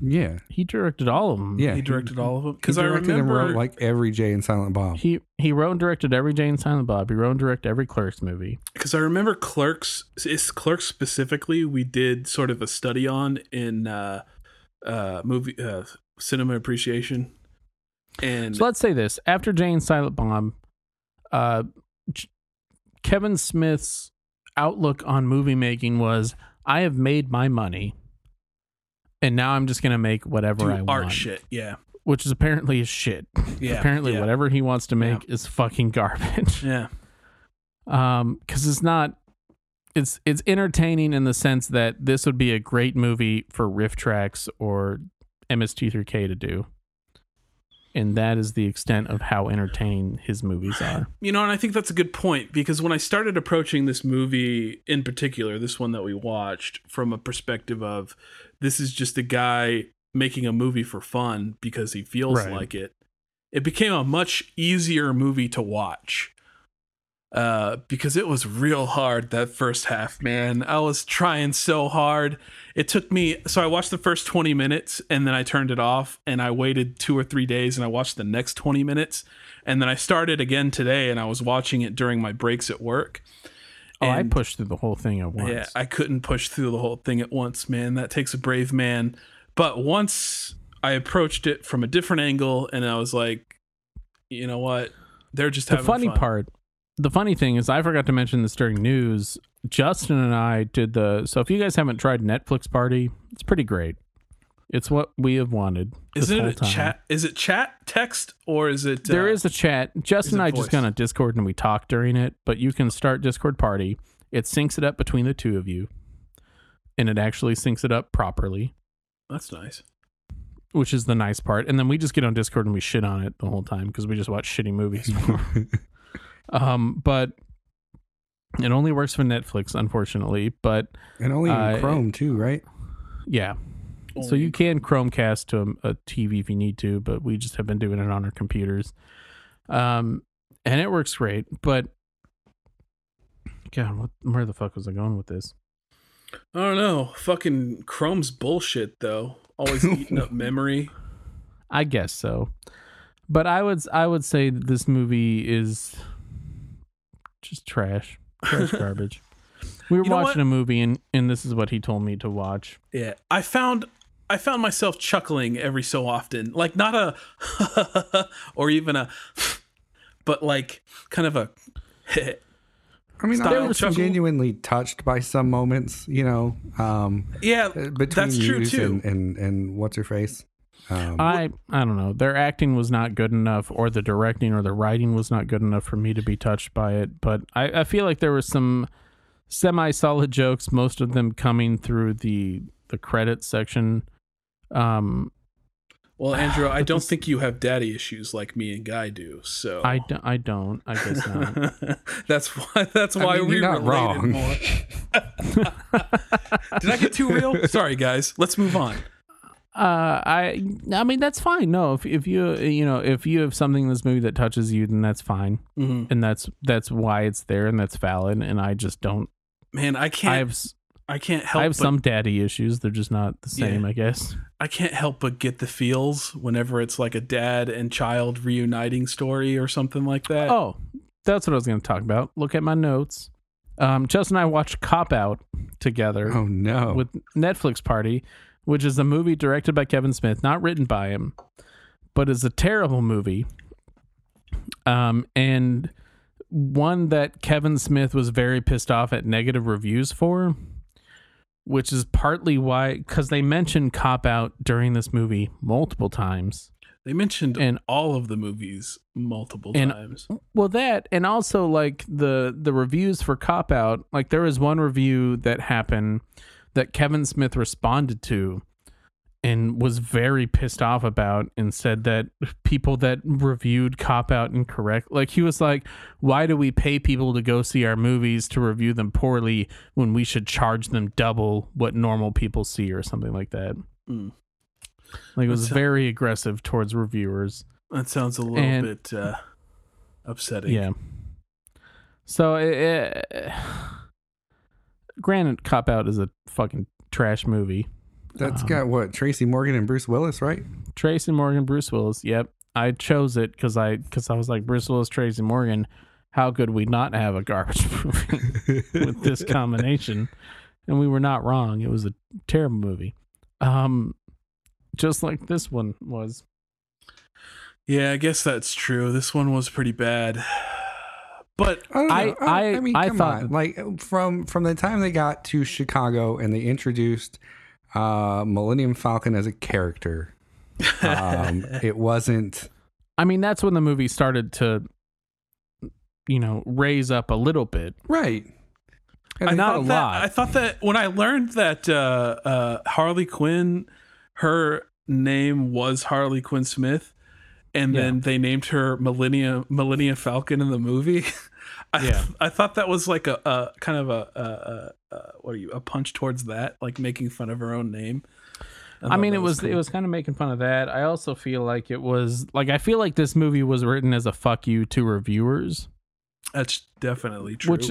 Yeah, He directed all of them. yeah. He directed all of them because I directed and remember wrote like every Jay and Silent Bob. He he wrote and directed every Jay and Silent Bob. He wrote and directed every Clerks movie. because I remember Clerks. Is Clerks specifically? We did sort of a study on in uh, uh, movie uh, cinema appreciation, and So let's say this: after Jay and Silent Bob, uh, J- Kevin Smith's outlook on movie making was I have made my money and now I'm just going to make whatever Do I art want. shit. Yeah. Which is apparently is shit. Yeah. apparently yeah, whatever he wants to make is fucking garbage. Yeah. [LAUGHS] um cuz it's not it's it's entertaining in the sense that this would be a great movie for RiffTrax or MST3K to do. And that is the extent of how entertaining his movies are. You know, and I think that's a good point because when I started approaching this movie in particular, this one that we watched, from a perspective of this is just a guy making a movie for fun because he feels Right. like it, it became a much easier movie to watch. Uh, because it was real hard that first half, man. I was trying so hard. It took me so I watched the first 20 minutes and then I turned it off and I waited two or three days and I watched the next 20 minutes and then I started again today and I was watching it during my breaks at work. Oh, I pushed through the whole thing at once. yeah, I couldn't push through the whole thing at once, man. That takes a brave man. But once I approached it from a different angle and I was like, you know what? They're just the funny fun. part the funny thing is i forgot to mention this during news justin and i did the so if you guys haven't tried netflix party it's pretty great it's what we have wanted Isn't it a time. chat? Is it chat, text, or is it? There uh, is a chat justin and it i just voice? got on discord and we talk during it but you can start discord party it syncs it up between the two of you and it actually syncs it up properly That's nice. which is the nice part and then we just get on discord and we shit on it the whole time because we just watch shitty movies [LAUGHS] [LAUGHS] um but it only works for netflix unfortunately but and only in Uh, Chrome too, right? yeah so you can chromecast to a, a tv if you need to but we just have been doing it on our computers um and it works great but god what, where the fuck was i going with this I don't know. Fucking Chrome's bullshit though. Always [LAUGHS] eating up memory. i guess so but i would i would say that this movie is just trash trash [LAUGHS] garbage we were You know watching a movie and and this is what he told me to watch Yeah, I found I found myself chuckling every so often, like not a [LAUGHS] or even a, but like kind of a. [LAUGHS] I mean, I Style was chuckle. genuinely touched by some moments, you know, um, yeah, between that's true too. and, and and what's her face. Um, I I don't know. Their acting was not good enough, or the directing or the writing was not good enough for me to be touched by it. But I, I feel like there were some semi-solid jokes, most of them coming through the the credits section. Um, well, Andrew, I [SIGHS] don't this- think you have daddy issues like me and Guy do. So I, d- I don't. I guess not. [LAUGHS] that's why. That's I why mean, we you're not related wrong. more. [LAUGHS] [LAUGHS] Did I get too real? Sorry, guys. Let's move on. Uh, I I mean that's fine. No, if if you you know if you have something in this movie that touches you, then that's fine, Mhm. and that's that's why it's there and that's valid. And I just don't. Man, I I can't. have s- I can't help. I have but, some daddy issues. They're just not the same, Yeah. I guess. I can't help but get the feels whenever it's like a dad and child reuniting story or something like that. Oh, that's what I was going to talk about. Look at my notes. Um, Justin and I watched Cop Out together oh no! with Netflix Party, which is a movie directed by Kevin Smith, not written by him, but is a terrible movie. Um, and one that Kevin Smith was very pissed off at negative reviews for, which is partly why, because they mentioned Cop Out during this movie multiple times. They mentioned And- all of the movies multiple And- times. Well, that and also like the the reviews for Cop Out, like there was one review that happened that Kevin Smith responded to and was very pissed off about and said that people that reviewed Cop Out incorrect like he was like why do we pay people to go see our movies to review them poorly when we should charge them double what normal people see or something like that. Mm. Like it was very aggressive towards reviewers. That sounds a little And- bit uh, upsetting. Yeah. So, uh, granted, Cop Out is a fucking trash movie. That's um, got what Tracy Morgan and Bruce Willis, right? Tracy Morgan, Bruce Willis. Yep, I chose it because I because I was like Bruce Willis, Tracy Morgan. How could we not have a garbage [LAUGHS] movie with this [LAUGHS] combination? And we were not wrong. It was a terrible movie. Um, just like this one was. Yeah, I guess that's true. This one was pretty bad. But I, don't. I- I- mean, I come thought- on. like from from the time they got to Chicago and they introduced uh, Millennium Falcon as a character, um, [LAUGHS] it wasn't. I mean, that's when the movie started to, you know, raise up a little bit. Right. And I not thought a that, lot. I thought that when I learned that uh, uh, Harley Quinn, her name was Harley Quinn Smith, and Yeah. then they named her Millennia Millennia Falcon in the movie. [LAUGHS] I, Yeah. I thought that was like a, a kind of a, a, a, what are you a punch towards that, like making fun of her own name. I thought mean, it was cool. it was kind of making fun of that. I also feel like it was like I feel like this movie was written as a fuck you to reviewers, that's definitely true. which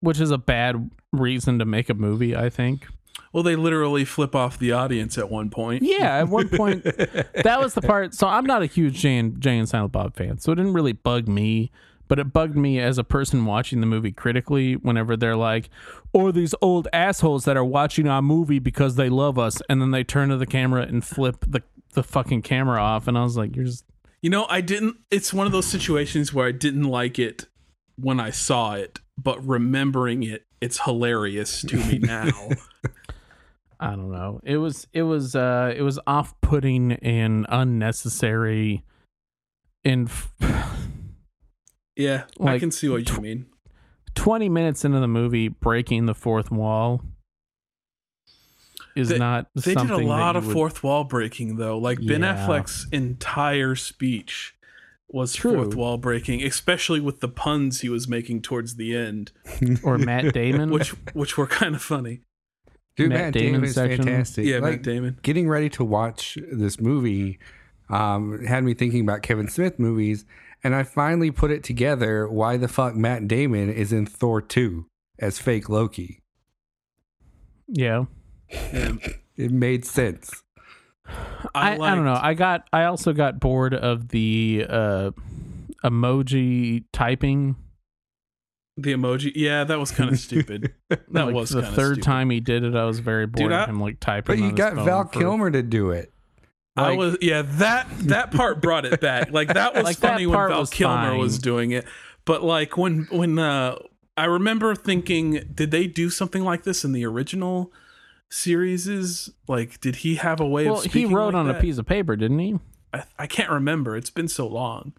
which is a bad reason to make a movie. I think. Well, they literally flip off the audience at one point. Yeah, at one point [LAUGHS] that was the part. So I'm not a huge Jay and, Jay and Silent Bob fan, so it didn't really bug me. But it bugged me as a person watching the movie critically whenever they're like, or these old assholes that are watching our movie because they love us, and then they turn to the camera and flip the, the fucking camera off. And I was like, you're just You know, I didn't. It's one of those situations where I didn't like it when I saw it, but remembering it, it's hilarious to me [LAUGHS] now. I don't know. It was it was uh it was off putting and unnecessary and f- [SIGHS] yeah, I can see what you mean. 20 minutes into the movie breaking the fourth wall is They- not They did a lot of would- fourth wall breaking, though. Like Ben Yeah. Affleck's entire speech was True. fourth wall breaking, especially with the puns he was making towards the end, or Matt [LAUGHS] Damon which which were kind of funny. Dude, Matt Matt, Damon Damon is section. fantastic. Yeah, like, Matt Damon. getting ready to watch this movie um, had me thinking about Kevin Smith movies, and I finally put it together why the fuck Matt Damon is in Thor 2 as fake Loki. yeah Yeah. It made sense. I, I, don't know I got I also got bored of the uh emoji typing the emoji. Yeah, that was kind of stupid. [LAUGHS] That Like, was the third stupid. time he did it I was very bored Dude, I- of him like typing But on you his got phone Val for- Kilmer to do it. I was yeah that that part brought it back. [LAUGHS] Like that was Like, that funny when Val was Kilmer fine. was doing it, but like when when uh, I remember thinking, did they do something like this in the original series? Is like, did he have a way well of he wrote like on a piece of paper didn't he I, I can't remember. It's been so long.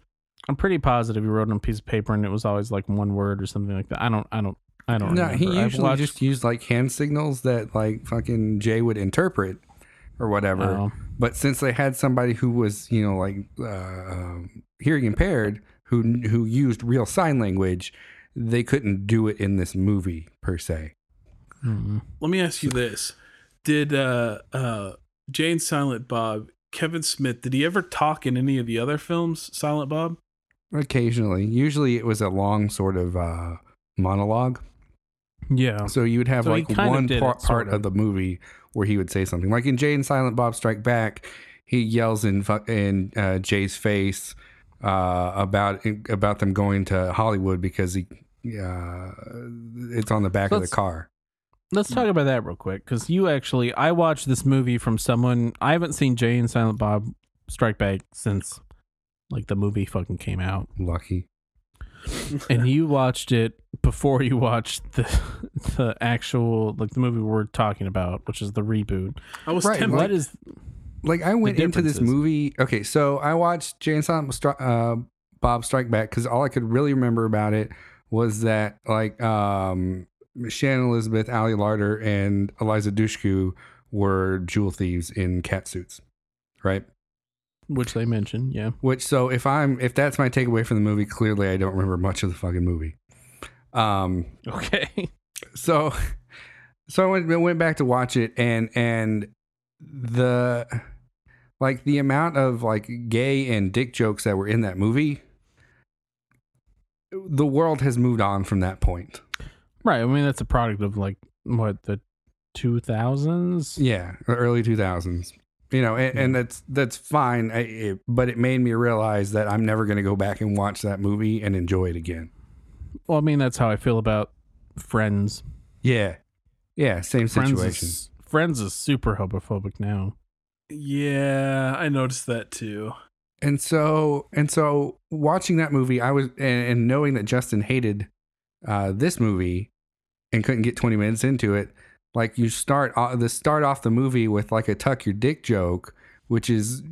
I'm pretty positive he wrote on a piece of paper and it was always like one word or something like that. I don't I don't I don't No, remember. he usually watched- just used like hand signals that like fucking Jay would interpret or whatever. Oh. But since they had somebody who was, you know, like uh, um, hearing impaired, who who used real sign language, they couldn't do it in this movie per se. Mhm. Let me ask you this: Did uh, uh, Jay and Silent Bob Kevin Smith? Did he ever talk in any of the other films? Silent Bob. Occasionally, usually it was a long sort of uh, monologue. yeah So you would have So like of one it, part, of. of the movie where he would say something. Like in Jay and Silent Bob Strike Back, he yells in in uh, Jay's face uh, about about them going to Hollywood because he uh, it's on the back of Let's- the car. Let's talk about that real quick because you actually, I watched this movie from someone. I haven't seen Jay and Silent Bob Strike Back since like the movie fucking came out, Lucky. and you watched it before you watched the [LAUGHS] the actual like the movie we're talking about, which is the reboot. I was Right, tempted. What is Like I went into this movie. Okay, so I watched Jay and Silent Stri- uh, Bob Strike Back because all I could really remember about it was that like um, Shannon Elizabeth, Ali Larter, and Eliza Dushku were jewel thieves in cat suits, right? Which they mentioned? Yeah, Which so if I'm if that's my takeaway from the movie, clearly I don't remember much of the fucking movie. Um, okay. [LAUGHS] so so I went, went back to watch it and and the like the amount of like gay and dick jokes that were in that movie the world has moved on from that point Right. I mean, that's a product of like what the two thousands. yeah early 2000s you know and, and that's that's fine I, it, but it made me realize that i'm never going to go back and watch that movie and enjoy it again Well, I mean, that's how I feel about Friends. yeah yeah same Friends situation is, Friends is super homophobic now. Yeah, I noticed that too. And so and so watching that movie, I was and, and knowing that Justin hated uh, this movie and couldn't get 20 minutes into it, like you start uh, the start off the movie with like a tuck your dick joke, which is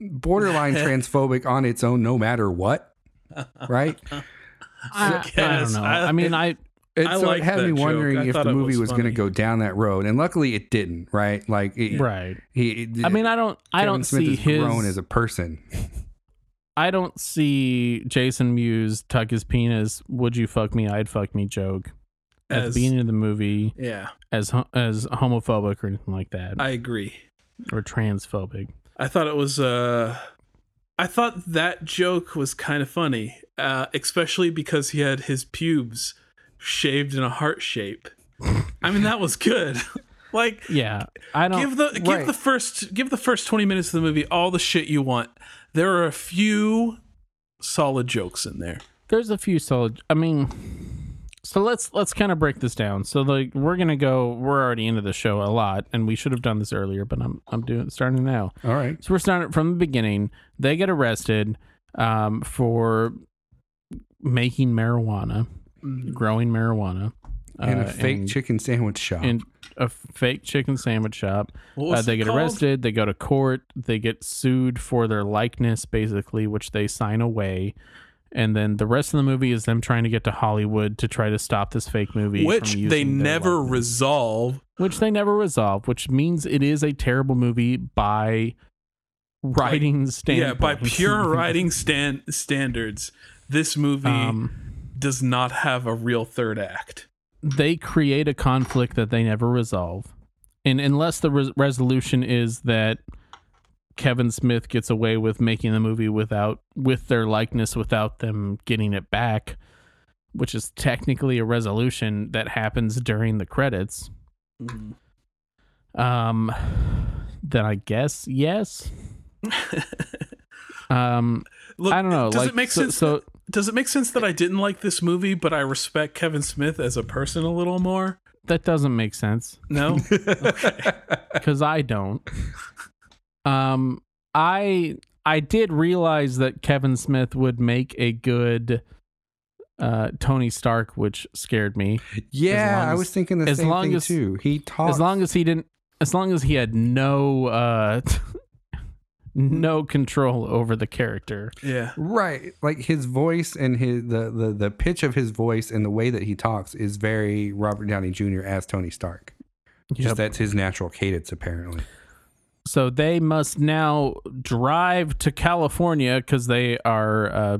borderline [LAUGHS] transphobic on its own, no matter what, [LAUGHS] right? I, I don't know. I- I, mean, I And I so it had me joke. wondering I if the movie was was, going to go down that road, and luckily it didn't. Right? Like, it, right. He, I mean, I don't. I Kevin don't Smith see his. grown as a person. I don't see Jason Mewes tuck his penis. Would you fuck me? I'd fuck me. Joke at As- the beginning of the movie Yeah, as as homophobic or anything like that I agree. or transphobic. I thought it was uh I thought that joke was kind of funny, uh, especially because he had his pubes shaved in a heart shape. I mean, that was good. [LAUGHS] like, Yeah, I don't. give the give right. the first give the first twenty minutes of the movie all the shit you want. There are a few solid jokes in there. there's a few solid. I mean, so let's let's kind of break this down. So like we're gonna go. We're already into the show a lot, and we should have done this earlier, but I'm I'm doing starting now. All right. So we're starting from the beginning. They get arrested um, for making marijuana, growing marijuana, In a uh, fake and- chicken sandwich shop. in a fake chicken sandwich shop. What Uh, was they it get called? arrested. They go to court. They get sued for their likeness, basically, which they sign away. And then the rest of the movie is them trying to get to Hollywood to try to stop this fake movie, which they never likeness. resolve. which they never resolve, which means it is a terrible movie by writing standards. Yeah, by pure [LAUGHS] writing stand standards, this movie Um, does not have a real third act. they create a conflict that they never resolve, and unless the res- resolution is that Kevin Smith gets away with making the movie without with their likeness without them getting it back, which is technically a resolution that happens during the credits. Um, then I guess yes. [LAUGHS] Um, Look, I don't know. Does like, it make so, sense? So does it make sense that I didn't like this movie, but I respect Kevin Smith as a person a little more? that doesn't make sense. No. [LAUGHS] because [LAUGHS] I don't. Um, I I did realize that Kevin Smith would make a good uh Tony Stark, which scared me. yeah, long I was thinking the as same long thing as- too. He talks As long as he didn't, as long as he had no uh [LAUGHS] no control over the character. yeah. right, like his voice and his the, the the pitch of his voice and the way that he talks is very Robert Downey Jr. as Tony Stark. Just that's his natural cadence, apparently. So they must now drive to California because they are uh,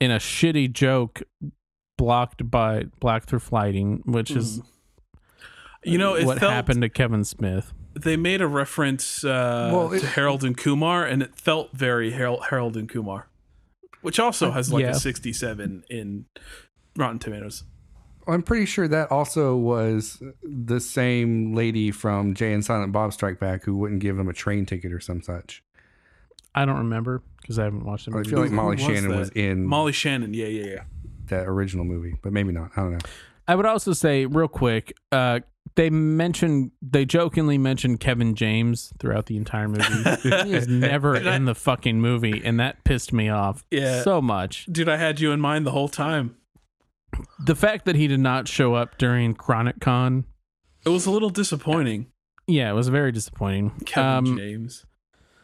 in a shitty joke blocked by blocked through flighting, which is You know, it what felt happened to Kevin Smith. they made a reference uh, Well, it- to Harold and Kumar, and it felt very Harold, Harold and Kumar, which also has like yeah. a sixty-seven in Rotten Tomatoes. I'm pretty sure that also was the same lady from Jay and Silent Bob Strike Back who wouldn't give him a train ticket or some such. I don't remember because I haven't watched the I movie. feel like Molly was Shannon that? was in Molly Shannon, yeah, yeah, yeah. that original movie, but maybe not. I don't know. I would also say real quick, uh, they mention they jokingly mention Kevin James throughout the entire movie. [LAUGHS] he is never I- in the fucking movie, and that pissed me off Yeah. so much. Dude, I had you in mind the whole time. The fact that he did not show up during Chronic Con, It was a little disappointing. yeah, it was very disappointing. Kevin Um, James.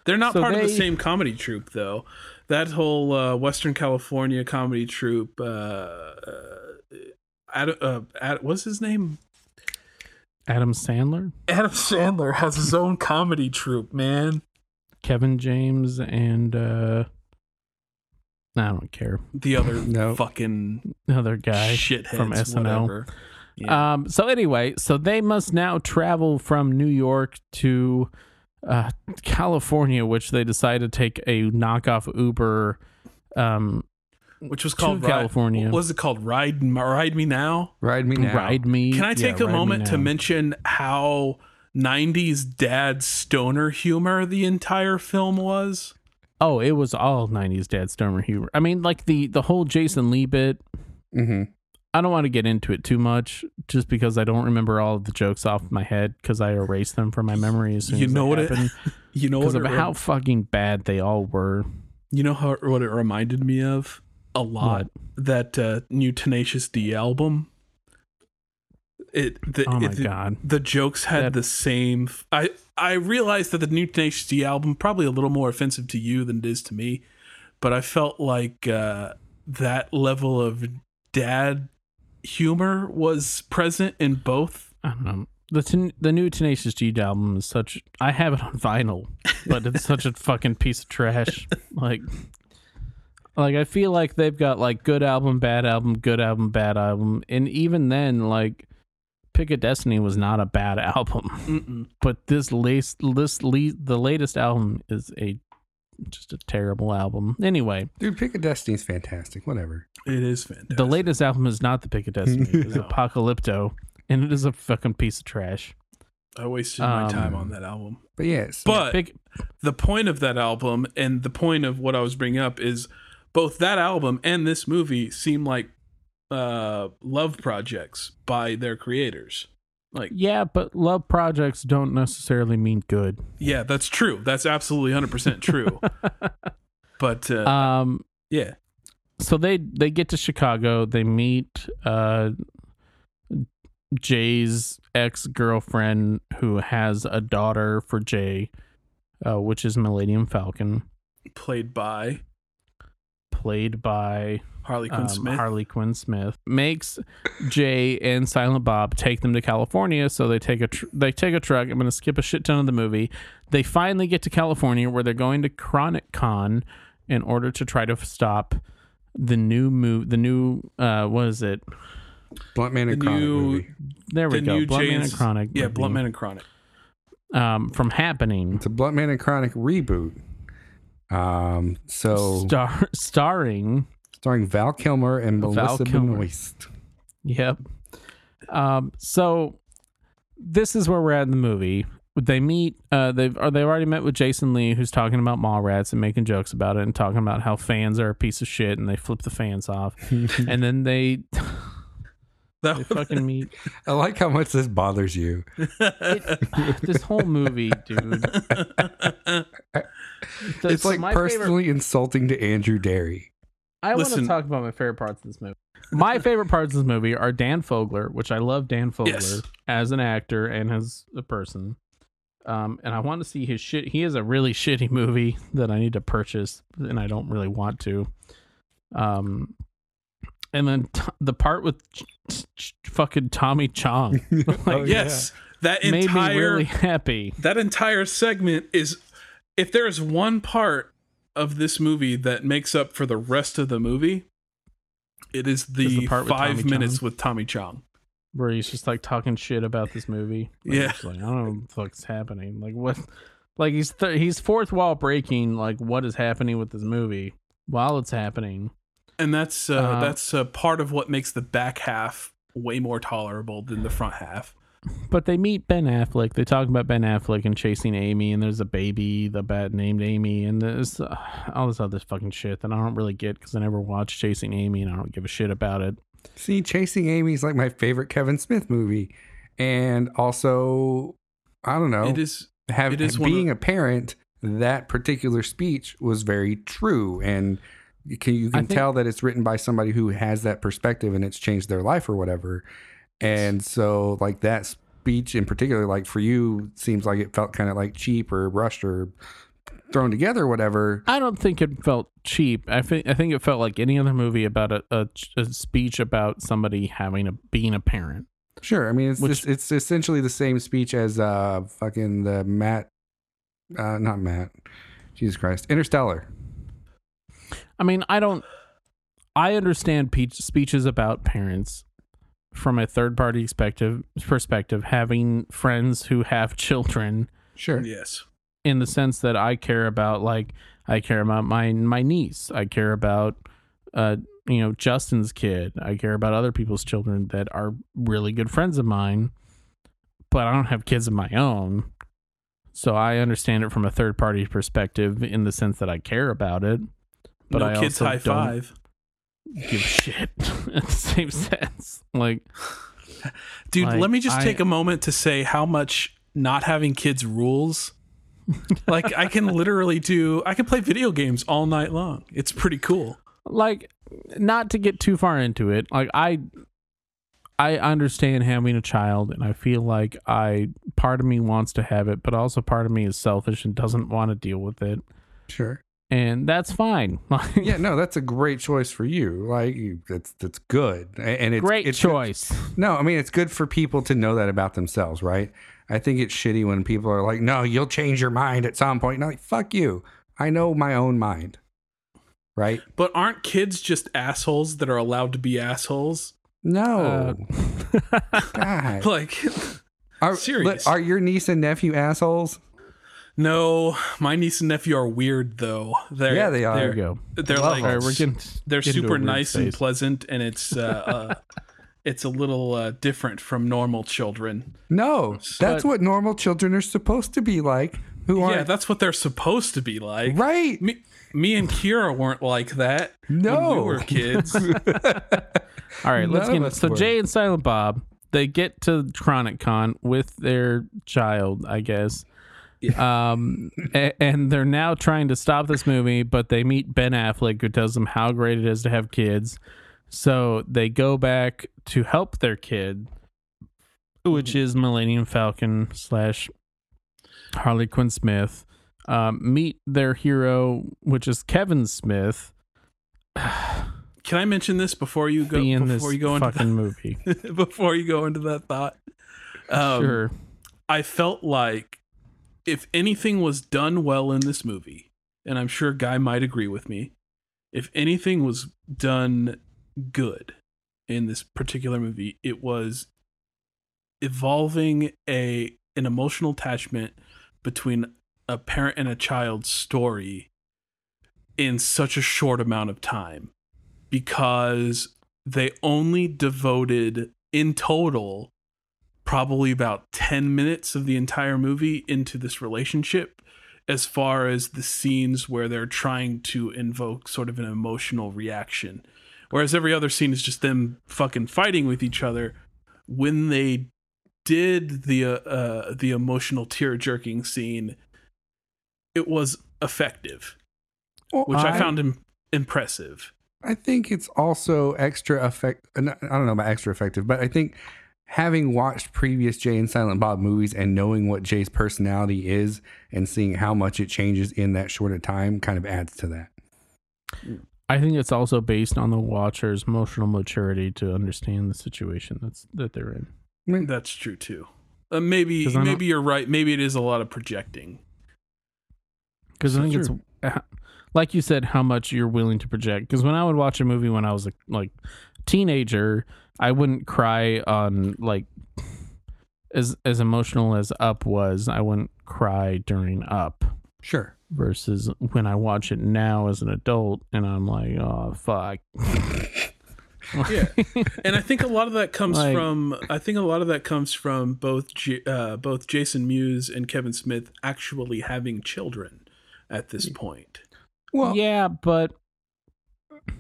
They're not so part of the same comedy troupe, though. That whole uh, Western California comedy troupe. Uh, uh, Ad, uh, Ad, what's his name? Adam Sandler, Adam Sandler has his own comedy troupe, man. Kevin James, and uh, I don't care. The other [LAUGHS] No. fucking other guy shitheads, from SNL. Yeah. Um, so anyway, so they must now travel from New York to uh, California, which they decide to take a knockoff Uber. Um, Which was to called Ride- California. What was it called? Ride, Ride Me Now. Ride me now. ride me. Can I yeah, take a Ride Me moment to mention how 90s dad stoner humor the entire film was? Oh, it was all '90s dad stoner humor. I mean, like the the whole Jason Lee bit. Mm-hmm. I don't want to get into it too much, just because I don't remember all of the jokes off my head because I erased them from my memory as soon You as know what it- happened. [LAUGHS] You know because what? of it how fucking bad they all were. You know how what it reminded me of a lot. That uh, new Tenacious D album. It the Oh my it- God. the jokes had That- the same. I I realized that the new Tenacious D album probably a little more offensive to you than it is to me, but I felt like uh, that level of dad humor was present in both. I don't know. The ten, the new Tenacious D album is such. I have it on vinyl, but it's such a [LAUGHS] fucking piece of trash. Like, like I feel like they've got like good album, bad album, good album, bad album, and even then, like, Pick a Destiny was not a bad [LAUGHS] album, Mm-mm. but this latest, this le- the latest album is a just a terrible album. Anyway, Dude, Pick a is fantastic. Whatever. It is fantastic. the latest album is not the Pick a Destiny. It's [LAUGHS] No. Apocalypto, and it is a fucking piece of trash. I wasted my Um, time on that album. But yes. But Pick, the point of that album and the point of what I was bringing up is both that album and this movie seem like uh, love projects by their creators. Like, Yeah, but love projects don't necessarily mean good. yeah, that's true. That's absolutely 100% true. [LAUGHS] but uh, Um, yeah, so they they get to Chicago. They meet uh, Jay's ex girlfriend, who has a daughter for Jay, uh, which is Millennium Falcon, played by played by Harley Quinn um, Smith. Harley Quinn Smith. Makes Jay and Silent Bob take them to California. So they take a tr- they take a truck. I'm going to skip a shit ton of the movie. They finally get to California, where they're going to Chronic Con in order to try to stop the new move. The new uh, what is it? Blunt Man and The Chronic new- movie. There we the go. new Blunt Man and Chronic. yeah, movie, Blunt Man and Chronic. Um, from happening. It's a Blunt Man and Chronic reboot. Um, so Star starring starring Val Kilmer and Val Melissa Kilmer. Benoist. Yep. Um, so this is where we're at in the movie. They meet. Uh, they've or they've already met with Jason Lee, who's talking about Mallrats and making jokes about it, and talking about how fans are a piece of shit, and they flip the fans off. [LAUGHS] and then they [LAUGHS] That they fucking meet. I like how much this bothers you. This whole movie, dude. The- [LAUGHS] it's so like my favorite- personally insulting to Andrew Derry. I want to talk about my favorite parts of this movie. My favorite parts of this movie are Dan Fogler, which I love Dan Fogler Yes. as an actor and as a person. Um, and I want to see his shit. He has a really shitty movie that I need to purchase, and I don't really want to. Um, and then t- the part with ch- ch- fucking Tommy Chong [LAUGHS] Oh, [LAUGHS] yes, that made me really happy. that entire segment is if there's one part of this movie that makes up for the rest of the movie it is the, the part five Tommy minutes Chong? with tommy chong Where he's just like talking shit about this movie. Like, Yeah. like, I don't know what the fuck's happening. Like what? Like he's th- he's fourth wall breaking. Like what is happening with this movie while it's happening? and that's uh, Uh, that's uh, part of what makes the back half way more tolerable than the front half But they meet Ben Affleck. They talk about Ben Affleck and chasing Amy, and there's a baby, the bat named Amy, and there's uh, all this other fucking shit that I don't really get because I never watched Chasing Amy, and I don't give a shit about it. See, Chasing Amy is like my favorite Kevin Smith movie, and also, I don't know, it is have it is being of- a parent. That particular speech was very true, and you can, you can think- tell that it's written by somebody who has that perspective, and it's changed their life or whatever. And so, like that speech in particular, like for you, seems like it felt kind of like cheap or rushed or thrown together, or whatever. I don't think it felt cheap. I think I think it felt like any other movie about a, a, a speech about somebody having a being a parent. Sure. I mean, it's Which- just, it's essentially the same speech as uh fucking the Matt, uh not Matt, Jesus Christ, Interstellar. I mean, I don't. I understand pe- speeches about parents from a third party perspective. Perspective, having friends who have children, Sure. yes in the sense that I care about, like I care about my my niece. I care about, uh, you know, Justin's kid. I care about other people's children that are really good friends of mine. But I don't have kids of my own. So I understand it from a third party perspective in the sense that I care about it. But no I kids also high don't- five give shit [LAUGHS] in the same mm. sense. Like, dude Like, let me just I- take a moment to say how much not having kids rules [LAUGHS] like I can literally do I can play video games all night long. It's pretty cool. like not to get too far into it like i i understand having a child and i feel like i part of me wants to have it but also part of me is selfish and doesn't want to deal with it Sure. And that's fine [LAUGHS] Yeah, no, that's a great choice for you. Like that's that's good, and it's great it's good- choice No, I mean it's good for people to know that about themselves, right? I think it's shitty when people are like, "No, you'll change your mind at some point." No, like, fuck you. I know my own mind, right? But aren't kids just assholes that are allowed to be assholes? No, Uh, [LAUGHS] God. [LAUGHS] Like Are, serious. Are your niece and nephew assholes? No, my niece and nephew are weird though. They're, Yeah, they are. there They're, you go they're Love like all right we're getting they're getting super weird nice and pleasant and it's uh, uh [LAUGHS] it's a little uh, different from normal children. No, that's But- what normal children are supposed to be like. Who Yeah, aren't that's what they're supposed to be like. right? Me, me and Kira weren't like that when No. we were kids. [LAUGHS] all right let's None get of in- so were. jay and silent bob they get to chronic con with their child i guess um a- and they're now trying to stop this movie but they meet ben affleck who tells them how great it is to have kids. So they go back to help their kid which is millennium falcon slash harley quinn smith um, meet their hero which is kevin smith. [SIGHS] Can I mention this before you go be before you go into fucking movie. [LAUGHS] before you go into that thought? Um, sure. I felt like if anything was done well in this movie, and I'm sure Guy might agree with me, if anything was done good in this particular movie, it was evolving a an emotional attachment between a parent and a child's story in such a short amount of time because they only devoted in total probably about 10 minutes of the entire movie into this relationship as far as the scenes where they're trying to invoke sort of an emotional reaction whereas every other scene is just them fucking fighting with each other when they did the uh, uh the emotional tear jerking scene it was effective Well, which I, found Im- impressive I think it's also extra effect. I don't know about extra effective, but I think having watched previous Jay and Silent Bob movies and knowing what Jay's personality is and seeing how much it changes in that short of time kind of adds to that. I think it's also based on the watcher's emotional maturity to understand the situation that's that they're in. I mean, That's true too. Uh, maybe 'Cause maybe you're right. Maybe it is a lot of projecting. Because I So think it's uh, like you said, how much you're willing to project. Because when I would watch a movie when I was a like teenager, I wouldn't cry on like as as emotional as Up was. I wouldn't cry during Up. sure. Versus when I watch it now as an adult, and I'm like, oh fuck. [LAUGHS] Yeah, and I think a lot of that comes Like- from. I think a lot of that comes from both J- uh, both Jason Mewes and Kevin Smith actually having children at this point. Well, yeah, but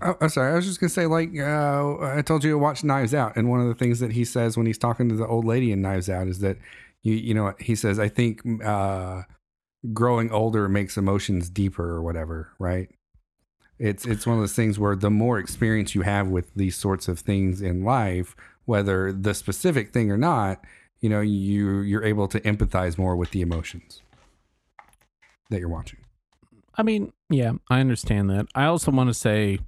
I, I'm sorry. I was just gonna say, like, uh, I told you to watch Knives Out, and one of the things that he says when he's talking to the old lady in Knives Out is that you, you know, he says, I think uh, growing older makes emotions deeper or whatever, right? It's it's one of those things where the more experience you have with these sorts of things in life, whether the specific thing or not, you know, you you're able to empathize more with the emotions that you're watching. I mean, yeah, I understand that. I also want to say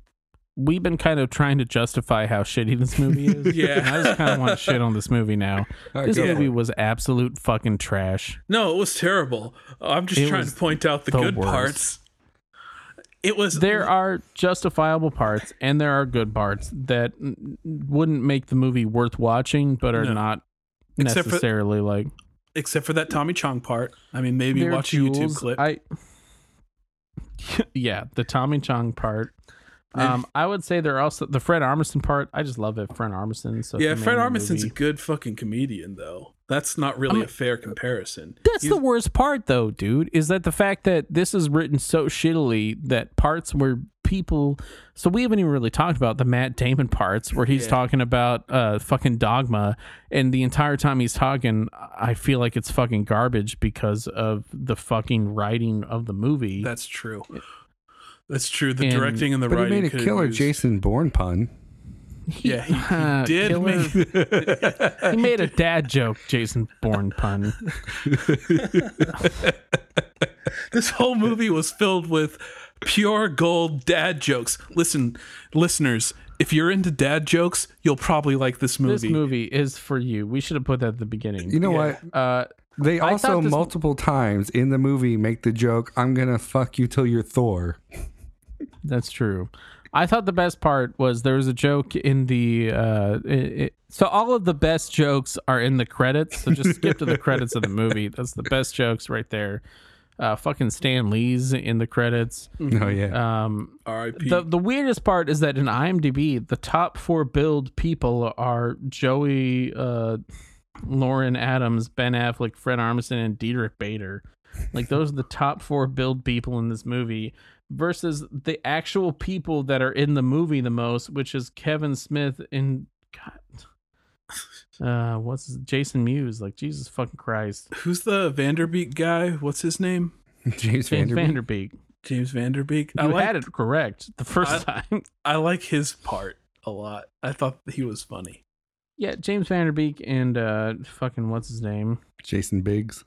we've been kind of trying to justify how shitty this movie [LAUGHS] is. Yeah. And I just kind of want to shit on this movie now. This movie for it. was absolute fucking trash. No, it was terrible. I'm just It trying to point out the, the good worst. parts. It was There are justifiable parts and there are good parts that wouldn't make the movie worth watching, but are No. not Except for- necessarily like except for that Tommy Chong part. I mean, maybe they're watch a YouTube clip. I [LAUGHS] yeah, the Tommy Chong part. Um, I would say they're also the Fred Armisen part. I just love it, Fred Armisen. So yeah, Fred Armisen's a good fucking comedian, though. That's not really mean- a fair comparison. That's He's- the worst part, though, dude. Is that the fact that this is written so shittily that parts where people. So we haven't even really talked about the Matt Damon parts where he's Yeah. talking about uh fucking dogma, and the entire time he's talking, I feel like it's fucking garbage because of the fucking writing of the movie. That's true. That's true. The And- directing and the But he made a killer used- Jason Bourne pun. Yeah, he, he Uh, [LAUGHS] did killer- make. [LAUGHS] he made a dad joke, Jason Bourne pun. [LAUGHS] this whole movie was filled with pure gold dad jokes. Listen, listeners, if you're into dad jokes, you'll probably like this movie. This movie is for you. We should have put that at the beginning. You know Yeah. what? Uh, They also thought this- multiple times in the movie make the joke, "I'm gonna fuck you till you're Thor." That's true. I thought the best part was there was a joke in the uh it, it, so all of the best jokes are in the credits. So just skip to the credits of the movie. [LAUGHS] That's the best jokes right there. Uh fucking Stan Lee's in the credits. Oh yeah. Um R.I.P. the the weirdest part is that in IMDb the top 4 billed people are Joey uh Lauren Adams, Ben Affleck, Fred Armisen and Diedrich Bader. Like those are the top 4 billed people in this movie versus the actual people that are in the movie the most, which is Kevin Smith and God, uh, what's his, Jason Mewes? Like Jesus fucking Christ, Who's the Van Der Beek guy? What's his name? [LAUGHS] James James Van Der Beek. Vanderbeek. James Van Der Beek. I You like, had it correct the first time. [LAUGHS] I like his part a lot. I thought he was funny. Yeah, James Van Der Beek and uh, fucking what's his name? Jason Biggs.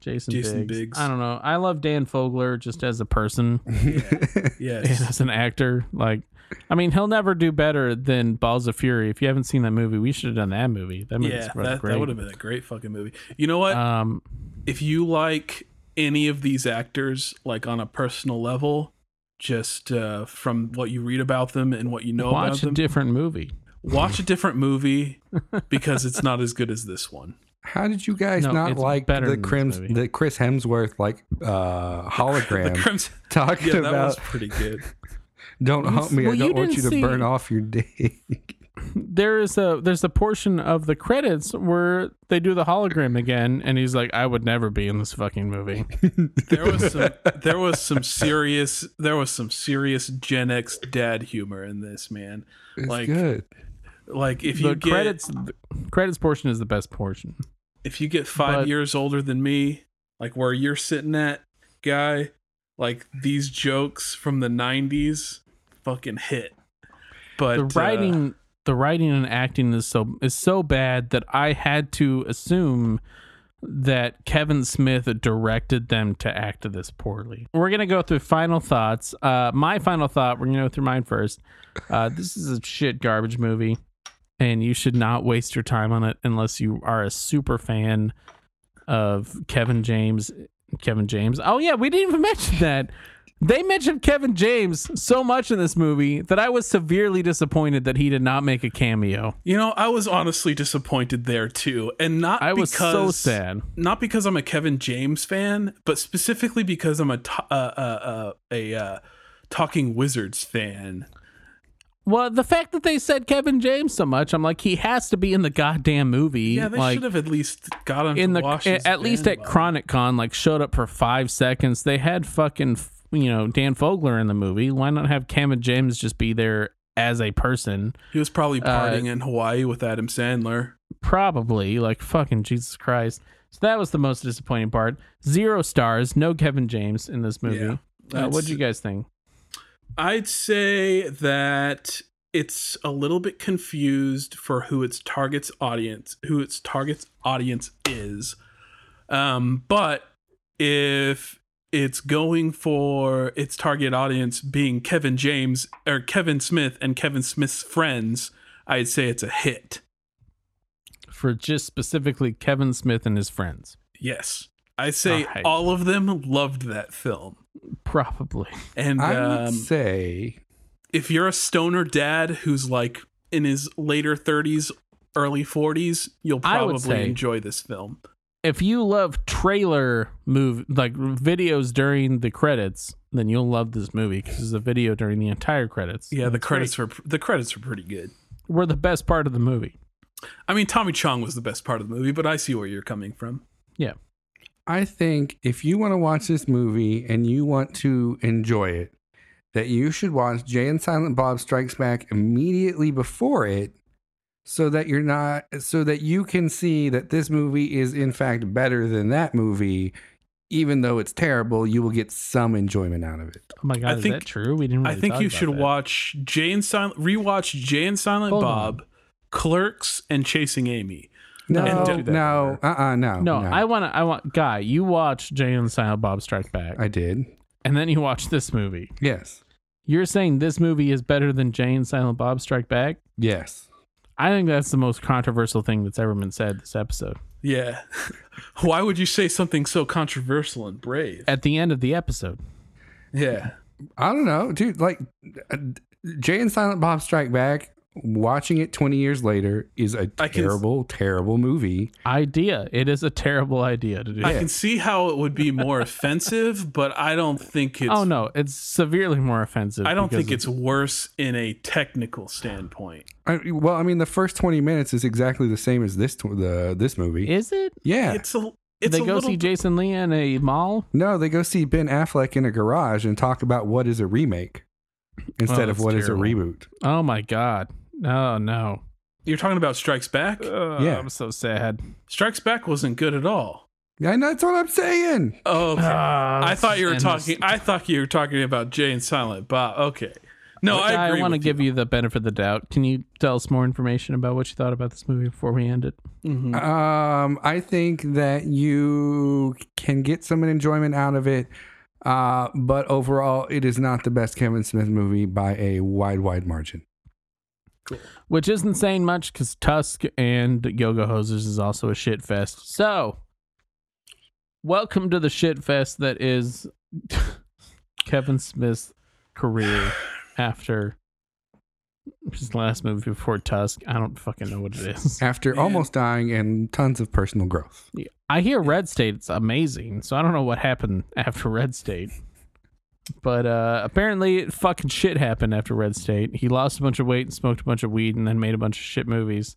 Jason, Jason Biggs. Biggs. I don't know. I love Dan Fogler just as a person [LAUGHS] and Yes. [LAUGHS] as an actor. Like, I mean, he'll never do better than Balls of Fury. If you haven't seen that movie, we should have done that movie. That movie's yeah, that, great. that would have been a great fucking movie. You know what? Um, if you like any of these actors, like on a personal level, just uh, from what you read about them and what you know about them, watch a different movie. watch a different movie [LAUGHS] because it's not as good as this one. How did you guys No, not like better the Crims, the Chris Hemsworth like uh [LAUGHS] The hologram Crimson, talking yeah, that was about pretty good. [LAUGHS] don't hump me, well, I don't want you didn't to burn off your dick. [LAUGHS] There is a there's a portion of the credits where they do the hologram again, and he's like, "I would never be in this fucking movie." There was some, there was some serious, there was some serious Gen X dad humor in this man. It's Like, good. Like if you the get credits the credits portion is the best portion. If you get five But- years older than me, like where you're sitting at, guy, like these jokes from the '90s, fucking hit. But the uh, writing the writing and acting is so is so bad that I had to assume that Kevin Smith directed them to act this poorly. We're gonna go through final thoughts. Uh, my final thought. We're gonna go through mine first. Uh, this is a shit garbage movie, and you should not waste your time on it unless you are a super fan of Kevin James. Kevin James. Oh yeah, we didn't even [LAUGHS] mention that. They mentioned Kevin James so much in this movie that I was severely disappointed that he did not make a cameo. you know, I was honestly disappointed there too, and not I was because so sad. not because I'm a Kevin James fan, but specifically because I'm a uh, uh, uh, a uh, Talking Wizards fan. Well, the fact that they said Kevin James so much, I'm like, he has to be in the goddamn movie. Yeah, they like, should have at least got him in to the at least at. Chronic Con, like showed up for five seconds. They had fucking you know Dan Fogler in the movie. Why not have Kevin James just be there as a person? He was probably Uh, partying in Hawaii with Adam Sandler. Probably like fucking Jesus Christ. So that was the most disappointing part. Zero stars, no Kevin James in this movie. Yeah, uh, what do you guys think? I'd say that it's a little bit confused for who its target's audience, who its target's audience is. Um, but if it's going for its target audience being Kevin James or Kevin Smith and Kevin Smith's friends, I'd say it's a hit. For just specifically Kevin Smith and his friends. Yes. I say Alright. all of them loved that film. Probably. And I would um, say if you're a stoner dad who's like in his later 30s, early 40s, you'll probably say- enjoy this film. if you love trailer move like videos during the credits, then you'll love this movie because it's a video during the entire credits. Yeah, the it's credits were the credits were pretty good. were the best part of the movie. I mean, Tommy Chong was the best part of the movie, but I see where you're coming from. Yeah, I think if you want to watch this movie and you want to enjoy it, that you should watch Jay and Silent Bob Strikes Back immediately before it so that you're not so that you can see that this movie is in fact better than that movie even though it's terrible you will get some enjoyment out of it Oh my god, I is think- that true? We didn't. I think you about should that. watch Jay and Silent rewatch Jay and Silent Hold Bob, Clerks, and Chasing Amy. No And don't that, no uh-uh no No, I want to. I want guy. You watch Jay and Silent Bob Strike Back, I did and then you watch this movie. yes You're saying this movie is better than Jay and Silent Bob Strike Back? yes I think that's the most controversial thing that's ever been said this episode. Yeah. [LAUGHS] Why would you say something so controversial and brave? At the end of the episode, Yeah. I don't know, dude. Like uh, Jay and Silent Bob Strike Back. Watching it 20 years later is a can- terrible, terrible movie. idea. It is a terrible idea to do. I can see how it would be more offensive, but I don't think it's oh no, it's severely more offensive. I don't think it's worse in a technical standpoint. I, well, I mean, the first 20 minutes is exactly the same as this tw- the this movie. Is it? yeah. It's a it's they go little see Jason Lee in a mall. no, they go see Ben Affleck in a garage and talk about what is a remake instead Oh, of that's what is terrible. a reboot. Oh my god. Oh no. You're talking about Strikes Back? Ugh, Yeah. I'm so sad. Strikes Back wasn't good at all. Yeah, and that's what I'm saying. Oh, okay. Ah, I thought you were and talking. I thought you were talking about Jay and Silent Bob. Okay, no, I agree. I want to give you the benefit of the doubt. Can you tell us more information about what you thought about this movie before we end it? Mhm. Um, I think that you can get some enjoyment out of it. Uh, but overall, it is not the best Kevin Smith movie by a wide, wide margin. Which isn't saying much because Tusk and Yoga Hosers is also a shit fest. So, welcome to the shit fest that is [LAUGHS] Kevin Smith's career [SIGHS] after his last movie before Tusk. I don't fucking know what it is. [LAUGHS] After almost dying and tons of personal growth. I hear Red State's amazing, so I don't know what happened after Red State. But uh, apparently, fucking shit happened after Red State. He lost a bunch of weight and smoked a bunch of weed, and then made a bunch of shit movies.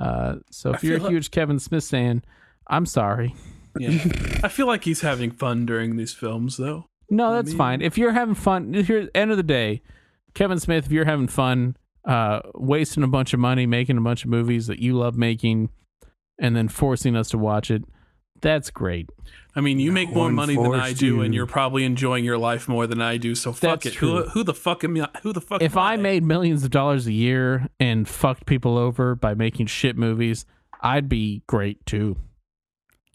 Uh, so I if you're a feel like- huge Kevin Smith fan, I'm sorry. Yeah, I feel like he's having fun during these films, though. No, I that's mean- fine. If you're having fun, if you're end of the day, Kevin Smith, if you're having fun, uh, wasting a bunch of money making a bunch of movies that you love making, and then forcing us to watch it, that's great. I mean, you make more money than I do, you. and you're probably enjoying your life more than I do. So fuck That's it. Who, true. who the fuck am I? Who the fuck? if am I made millions of dollars a year and fucked people over by making shit movies, I'd be great too.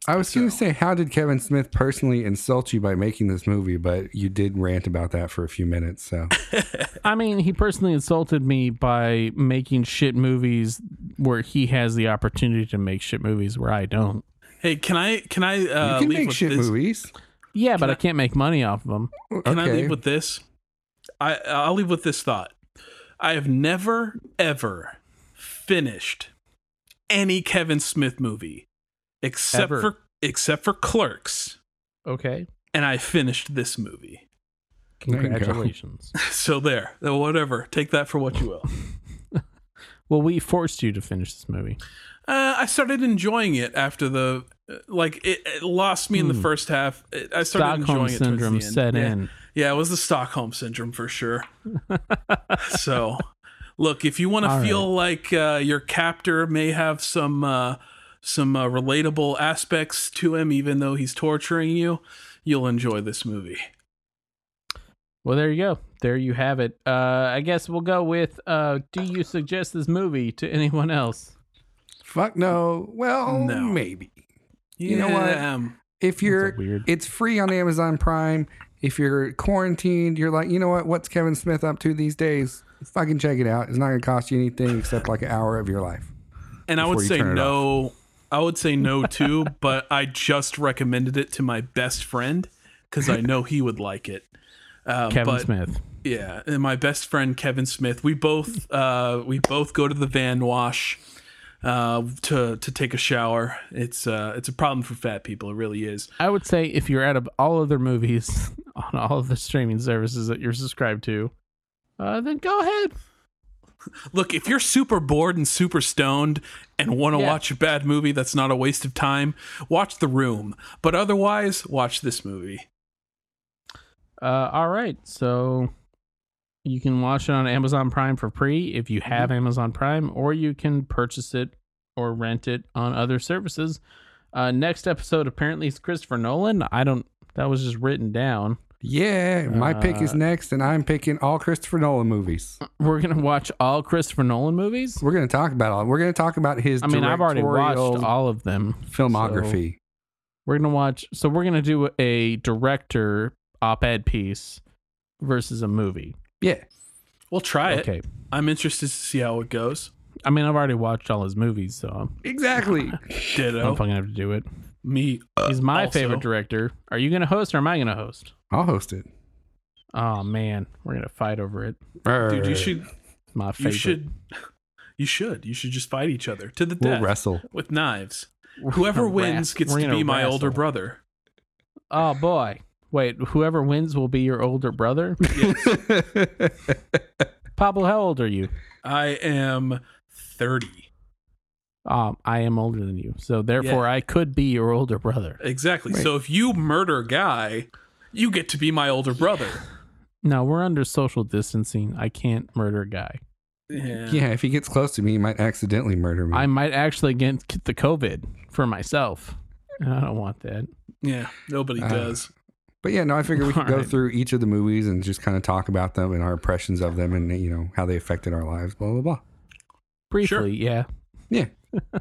I was going to say, how did Kevin Smith personally insult you by making this movie? But you did rant about that for a few minutes. So [LAUGHS] I mean, he personally insulted me by making shit movies where he has the opportunity to make shit movies where I don't. Hey, can I? Can I? you Uh, can leave make with shit this? movies. Yeah, but I, I- can't make money off of them. Can I leave with this? I I'll leave with this thought. I have never ever finished any Kevin Smith movie except Ever. for except for Clerks, Okay. and I finished this movie. There. Congratulations. [LAUGHS] So there, whatever. Take that for what you will. [LAUGHS] well, we forced you to finish this movie. Uh, I started enjoying it after the uh, like it, it lost me in the Hmm. first half. It, I started Stockholm enjoying it syndrome set yeah. in. Yeah, it was the Stockholm syndrome for sure. [LAUGHS] so, look, if you want to feel like uh, your captor may have some uh, some uh, relatable aspects to him, even though he's torturing you, you'll enjoy this movie. Well, there you go. There you have it. Uh, I guess we'll go with uh, Do you suggest this movie to anyone else? Fuck no. Well, No. maybe. You know what? Yeah, um, If you're, weird- it's free on Amazon Prime. If you're quarantined, you're like, you know what? What's Kevin Smith up to these days? Fucking check it out. It's not going to cost you anything except like an hour of your life. and I would say turn it no. I would say no too, [LAUGHS] but I just recommended it to my best friend because I know he would like it. Uh, Kevin but- Smith. Yeah, and my best friend Kevin Smith. We both uh, we both go to the van wash uh, to to take a shower. It's uh, it's a problem for fat people. It really is. I would say if you're out of all other movies [LAUGHS] on all of the streaming services that you're subscribed to, uh, then go ahead. Look, if you're super bored and super stoned and want to Yeah. watch a bad movie that's not a waste of time, watch The Room. But otherwise, watch this movie. Uh, all right. So You can watch it on Amazon Prime for free if you have Amazon Prime, or you can purchase it or rent it on other services. Uh, next episode apparently is Christopher Nolan. I don't. That was just written down. Yeah, my pick is Uh, next, and I'm picking all Christopher Nolan movies. [LAUGHS] We're gonna watch all Christopher Nolan movies. We're going to talk about all. We're going to talk about his. I mean, I've already watched all of them. filmography. We're gonna watch. So we're gonna do a director op-ed piece versus a movie. Yeah, We'll try it. Okay. I'm interested to see how it goes. I mean, I've already watched all his movies, so I'm, exactly. [LAUGHS] I'm Ditto. fucking have to do it. Me. He's my also. favorite director. Are you gonna host or am I gonna host? I'll host it. Oh man, we're gonna fight over it. Dude, you should. It's my You should. You should. You should just fight each other to the We'll death wrestle. with knives. [LAUGHS] Whoever wins gets to be my older brother. Oh boy. Wait, whoever wins will be your older brother. [LAUGHS] Pablo, how old are you? I am 30. Um, I am older than you, so therefore I could be your older brother. Exactly. Wait. So if you murder a Guy, you get to be my older brother. No, we're under social distancing. I can't murder a guy. Yeah. yeah, if he gets close to me, he might accidentally murder me. I might actually get the COVID for myself. I don't want that. Yeah. Nobody Uh, does. But yeah, no, I figured we could go Alright. through each of the movies and just kind of talk about them and our impressions of them and you know how they affected our lives. Blah blah blah. Briefly, Sure. yeah. Yeah. [LAUGHS]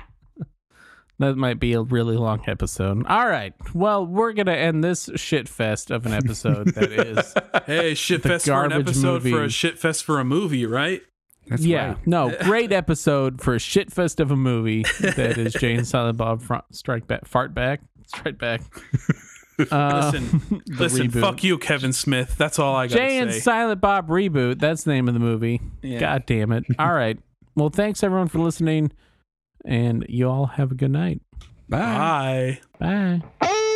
That might be a really long episode. All right. Well, we're going to end this shit fest of an episode that is. [LAUGHS] Hey, shit fest for an garbage episode for a movie. shit fest for a movie, right? That's yeah. right. No, [LAUGHS] great episode for a shit fest of a movie that is Jane and Silent Bob Fr- Strike Back, Fart Back, Strike Back. [LAUGHS] Uh, [LAUGHS] Listen, Listen, reboot. fuck you, Kevin Smith. That's all I got Jay and say. Silent Bob reboot. That's the name of the movie. Yeah. God damn it. All right. Well, thanks everyone for listening, and you all have a good night. Bye. Bye. Bye.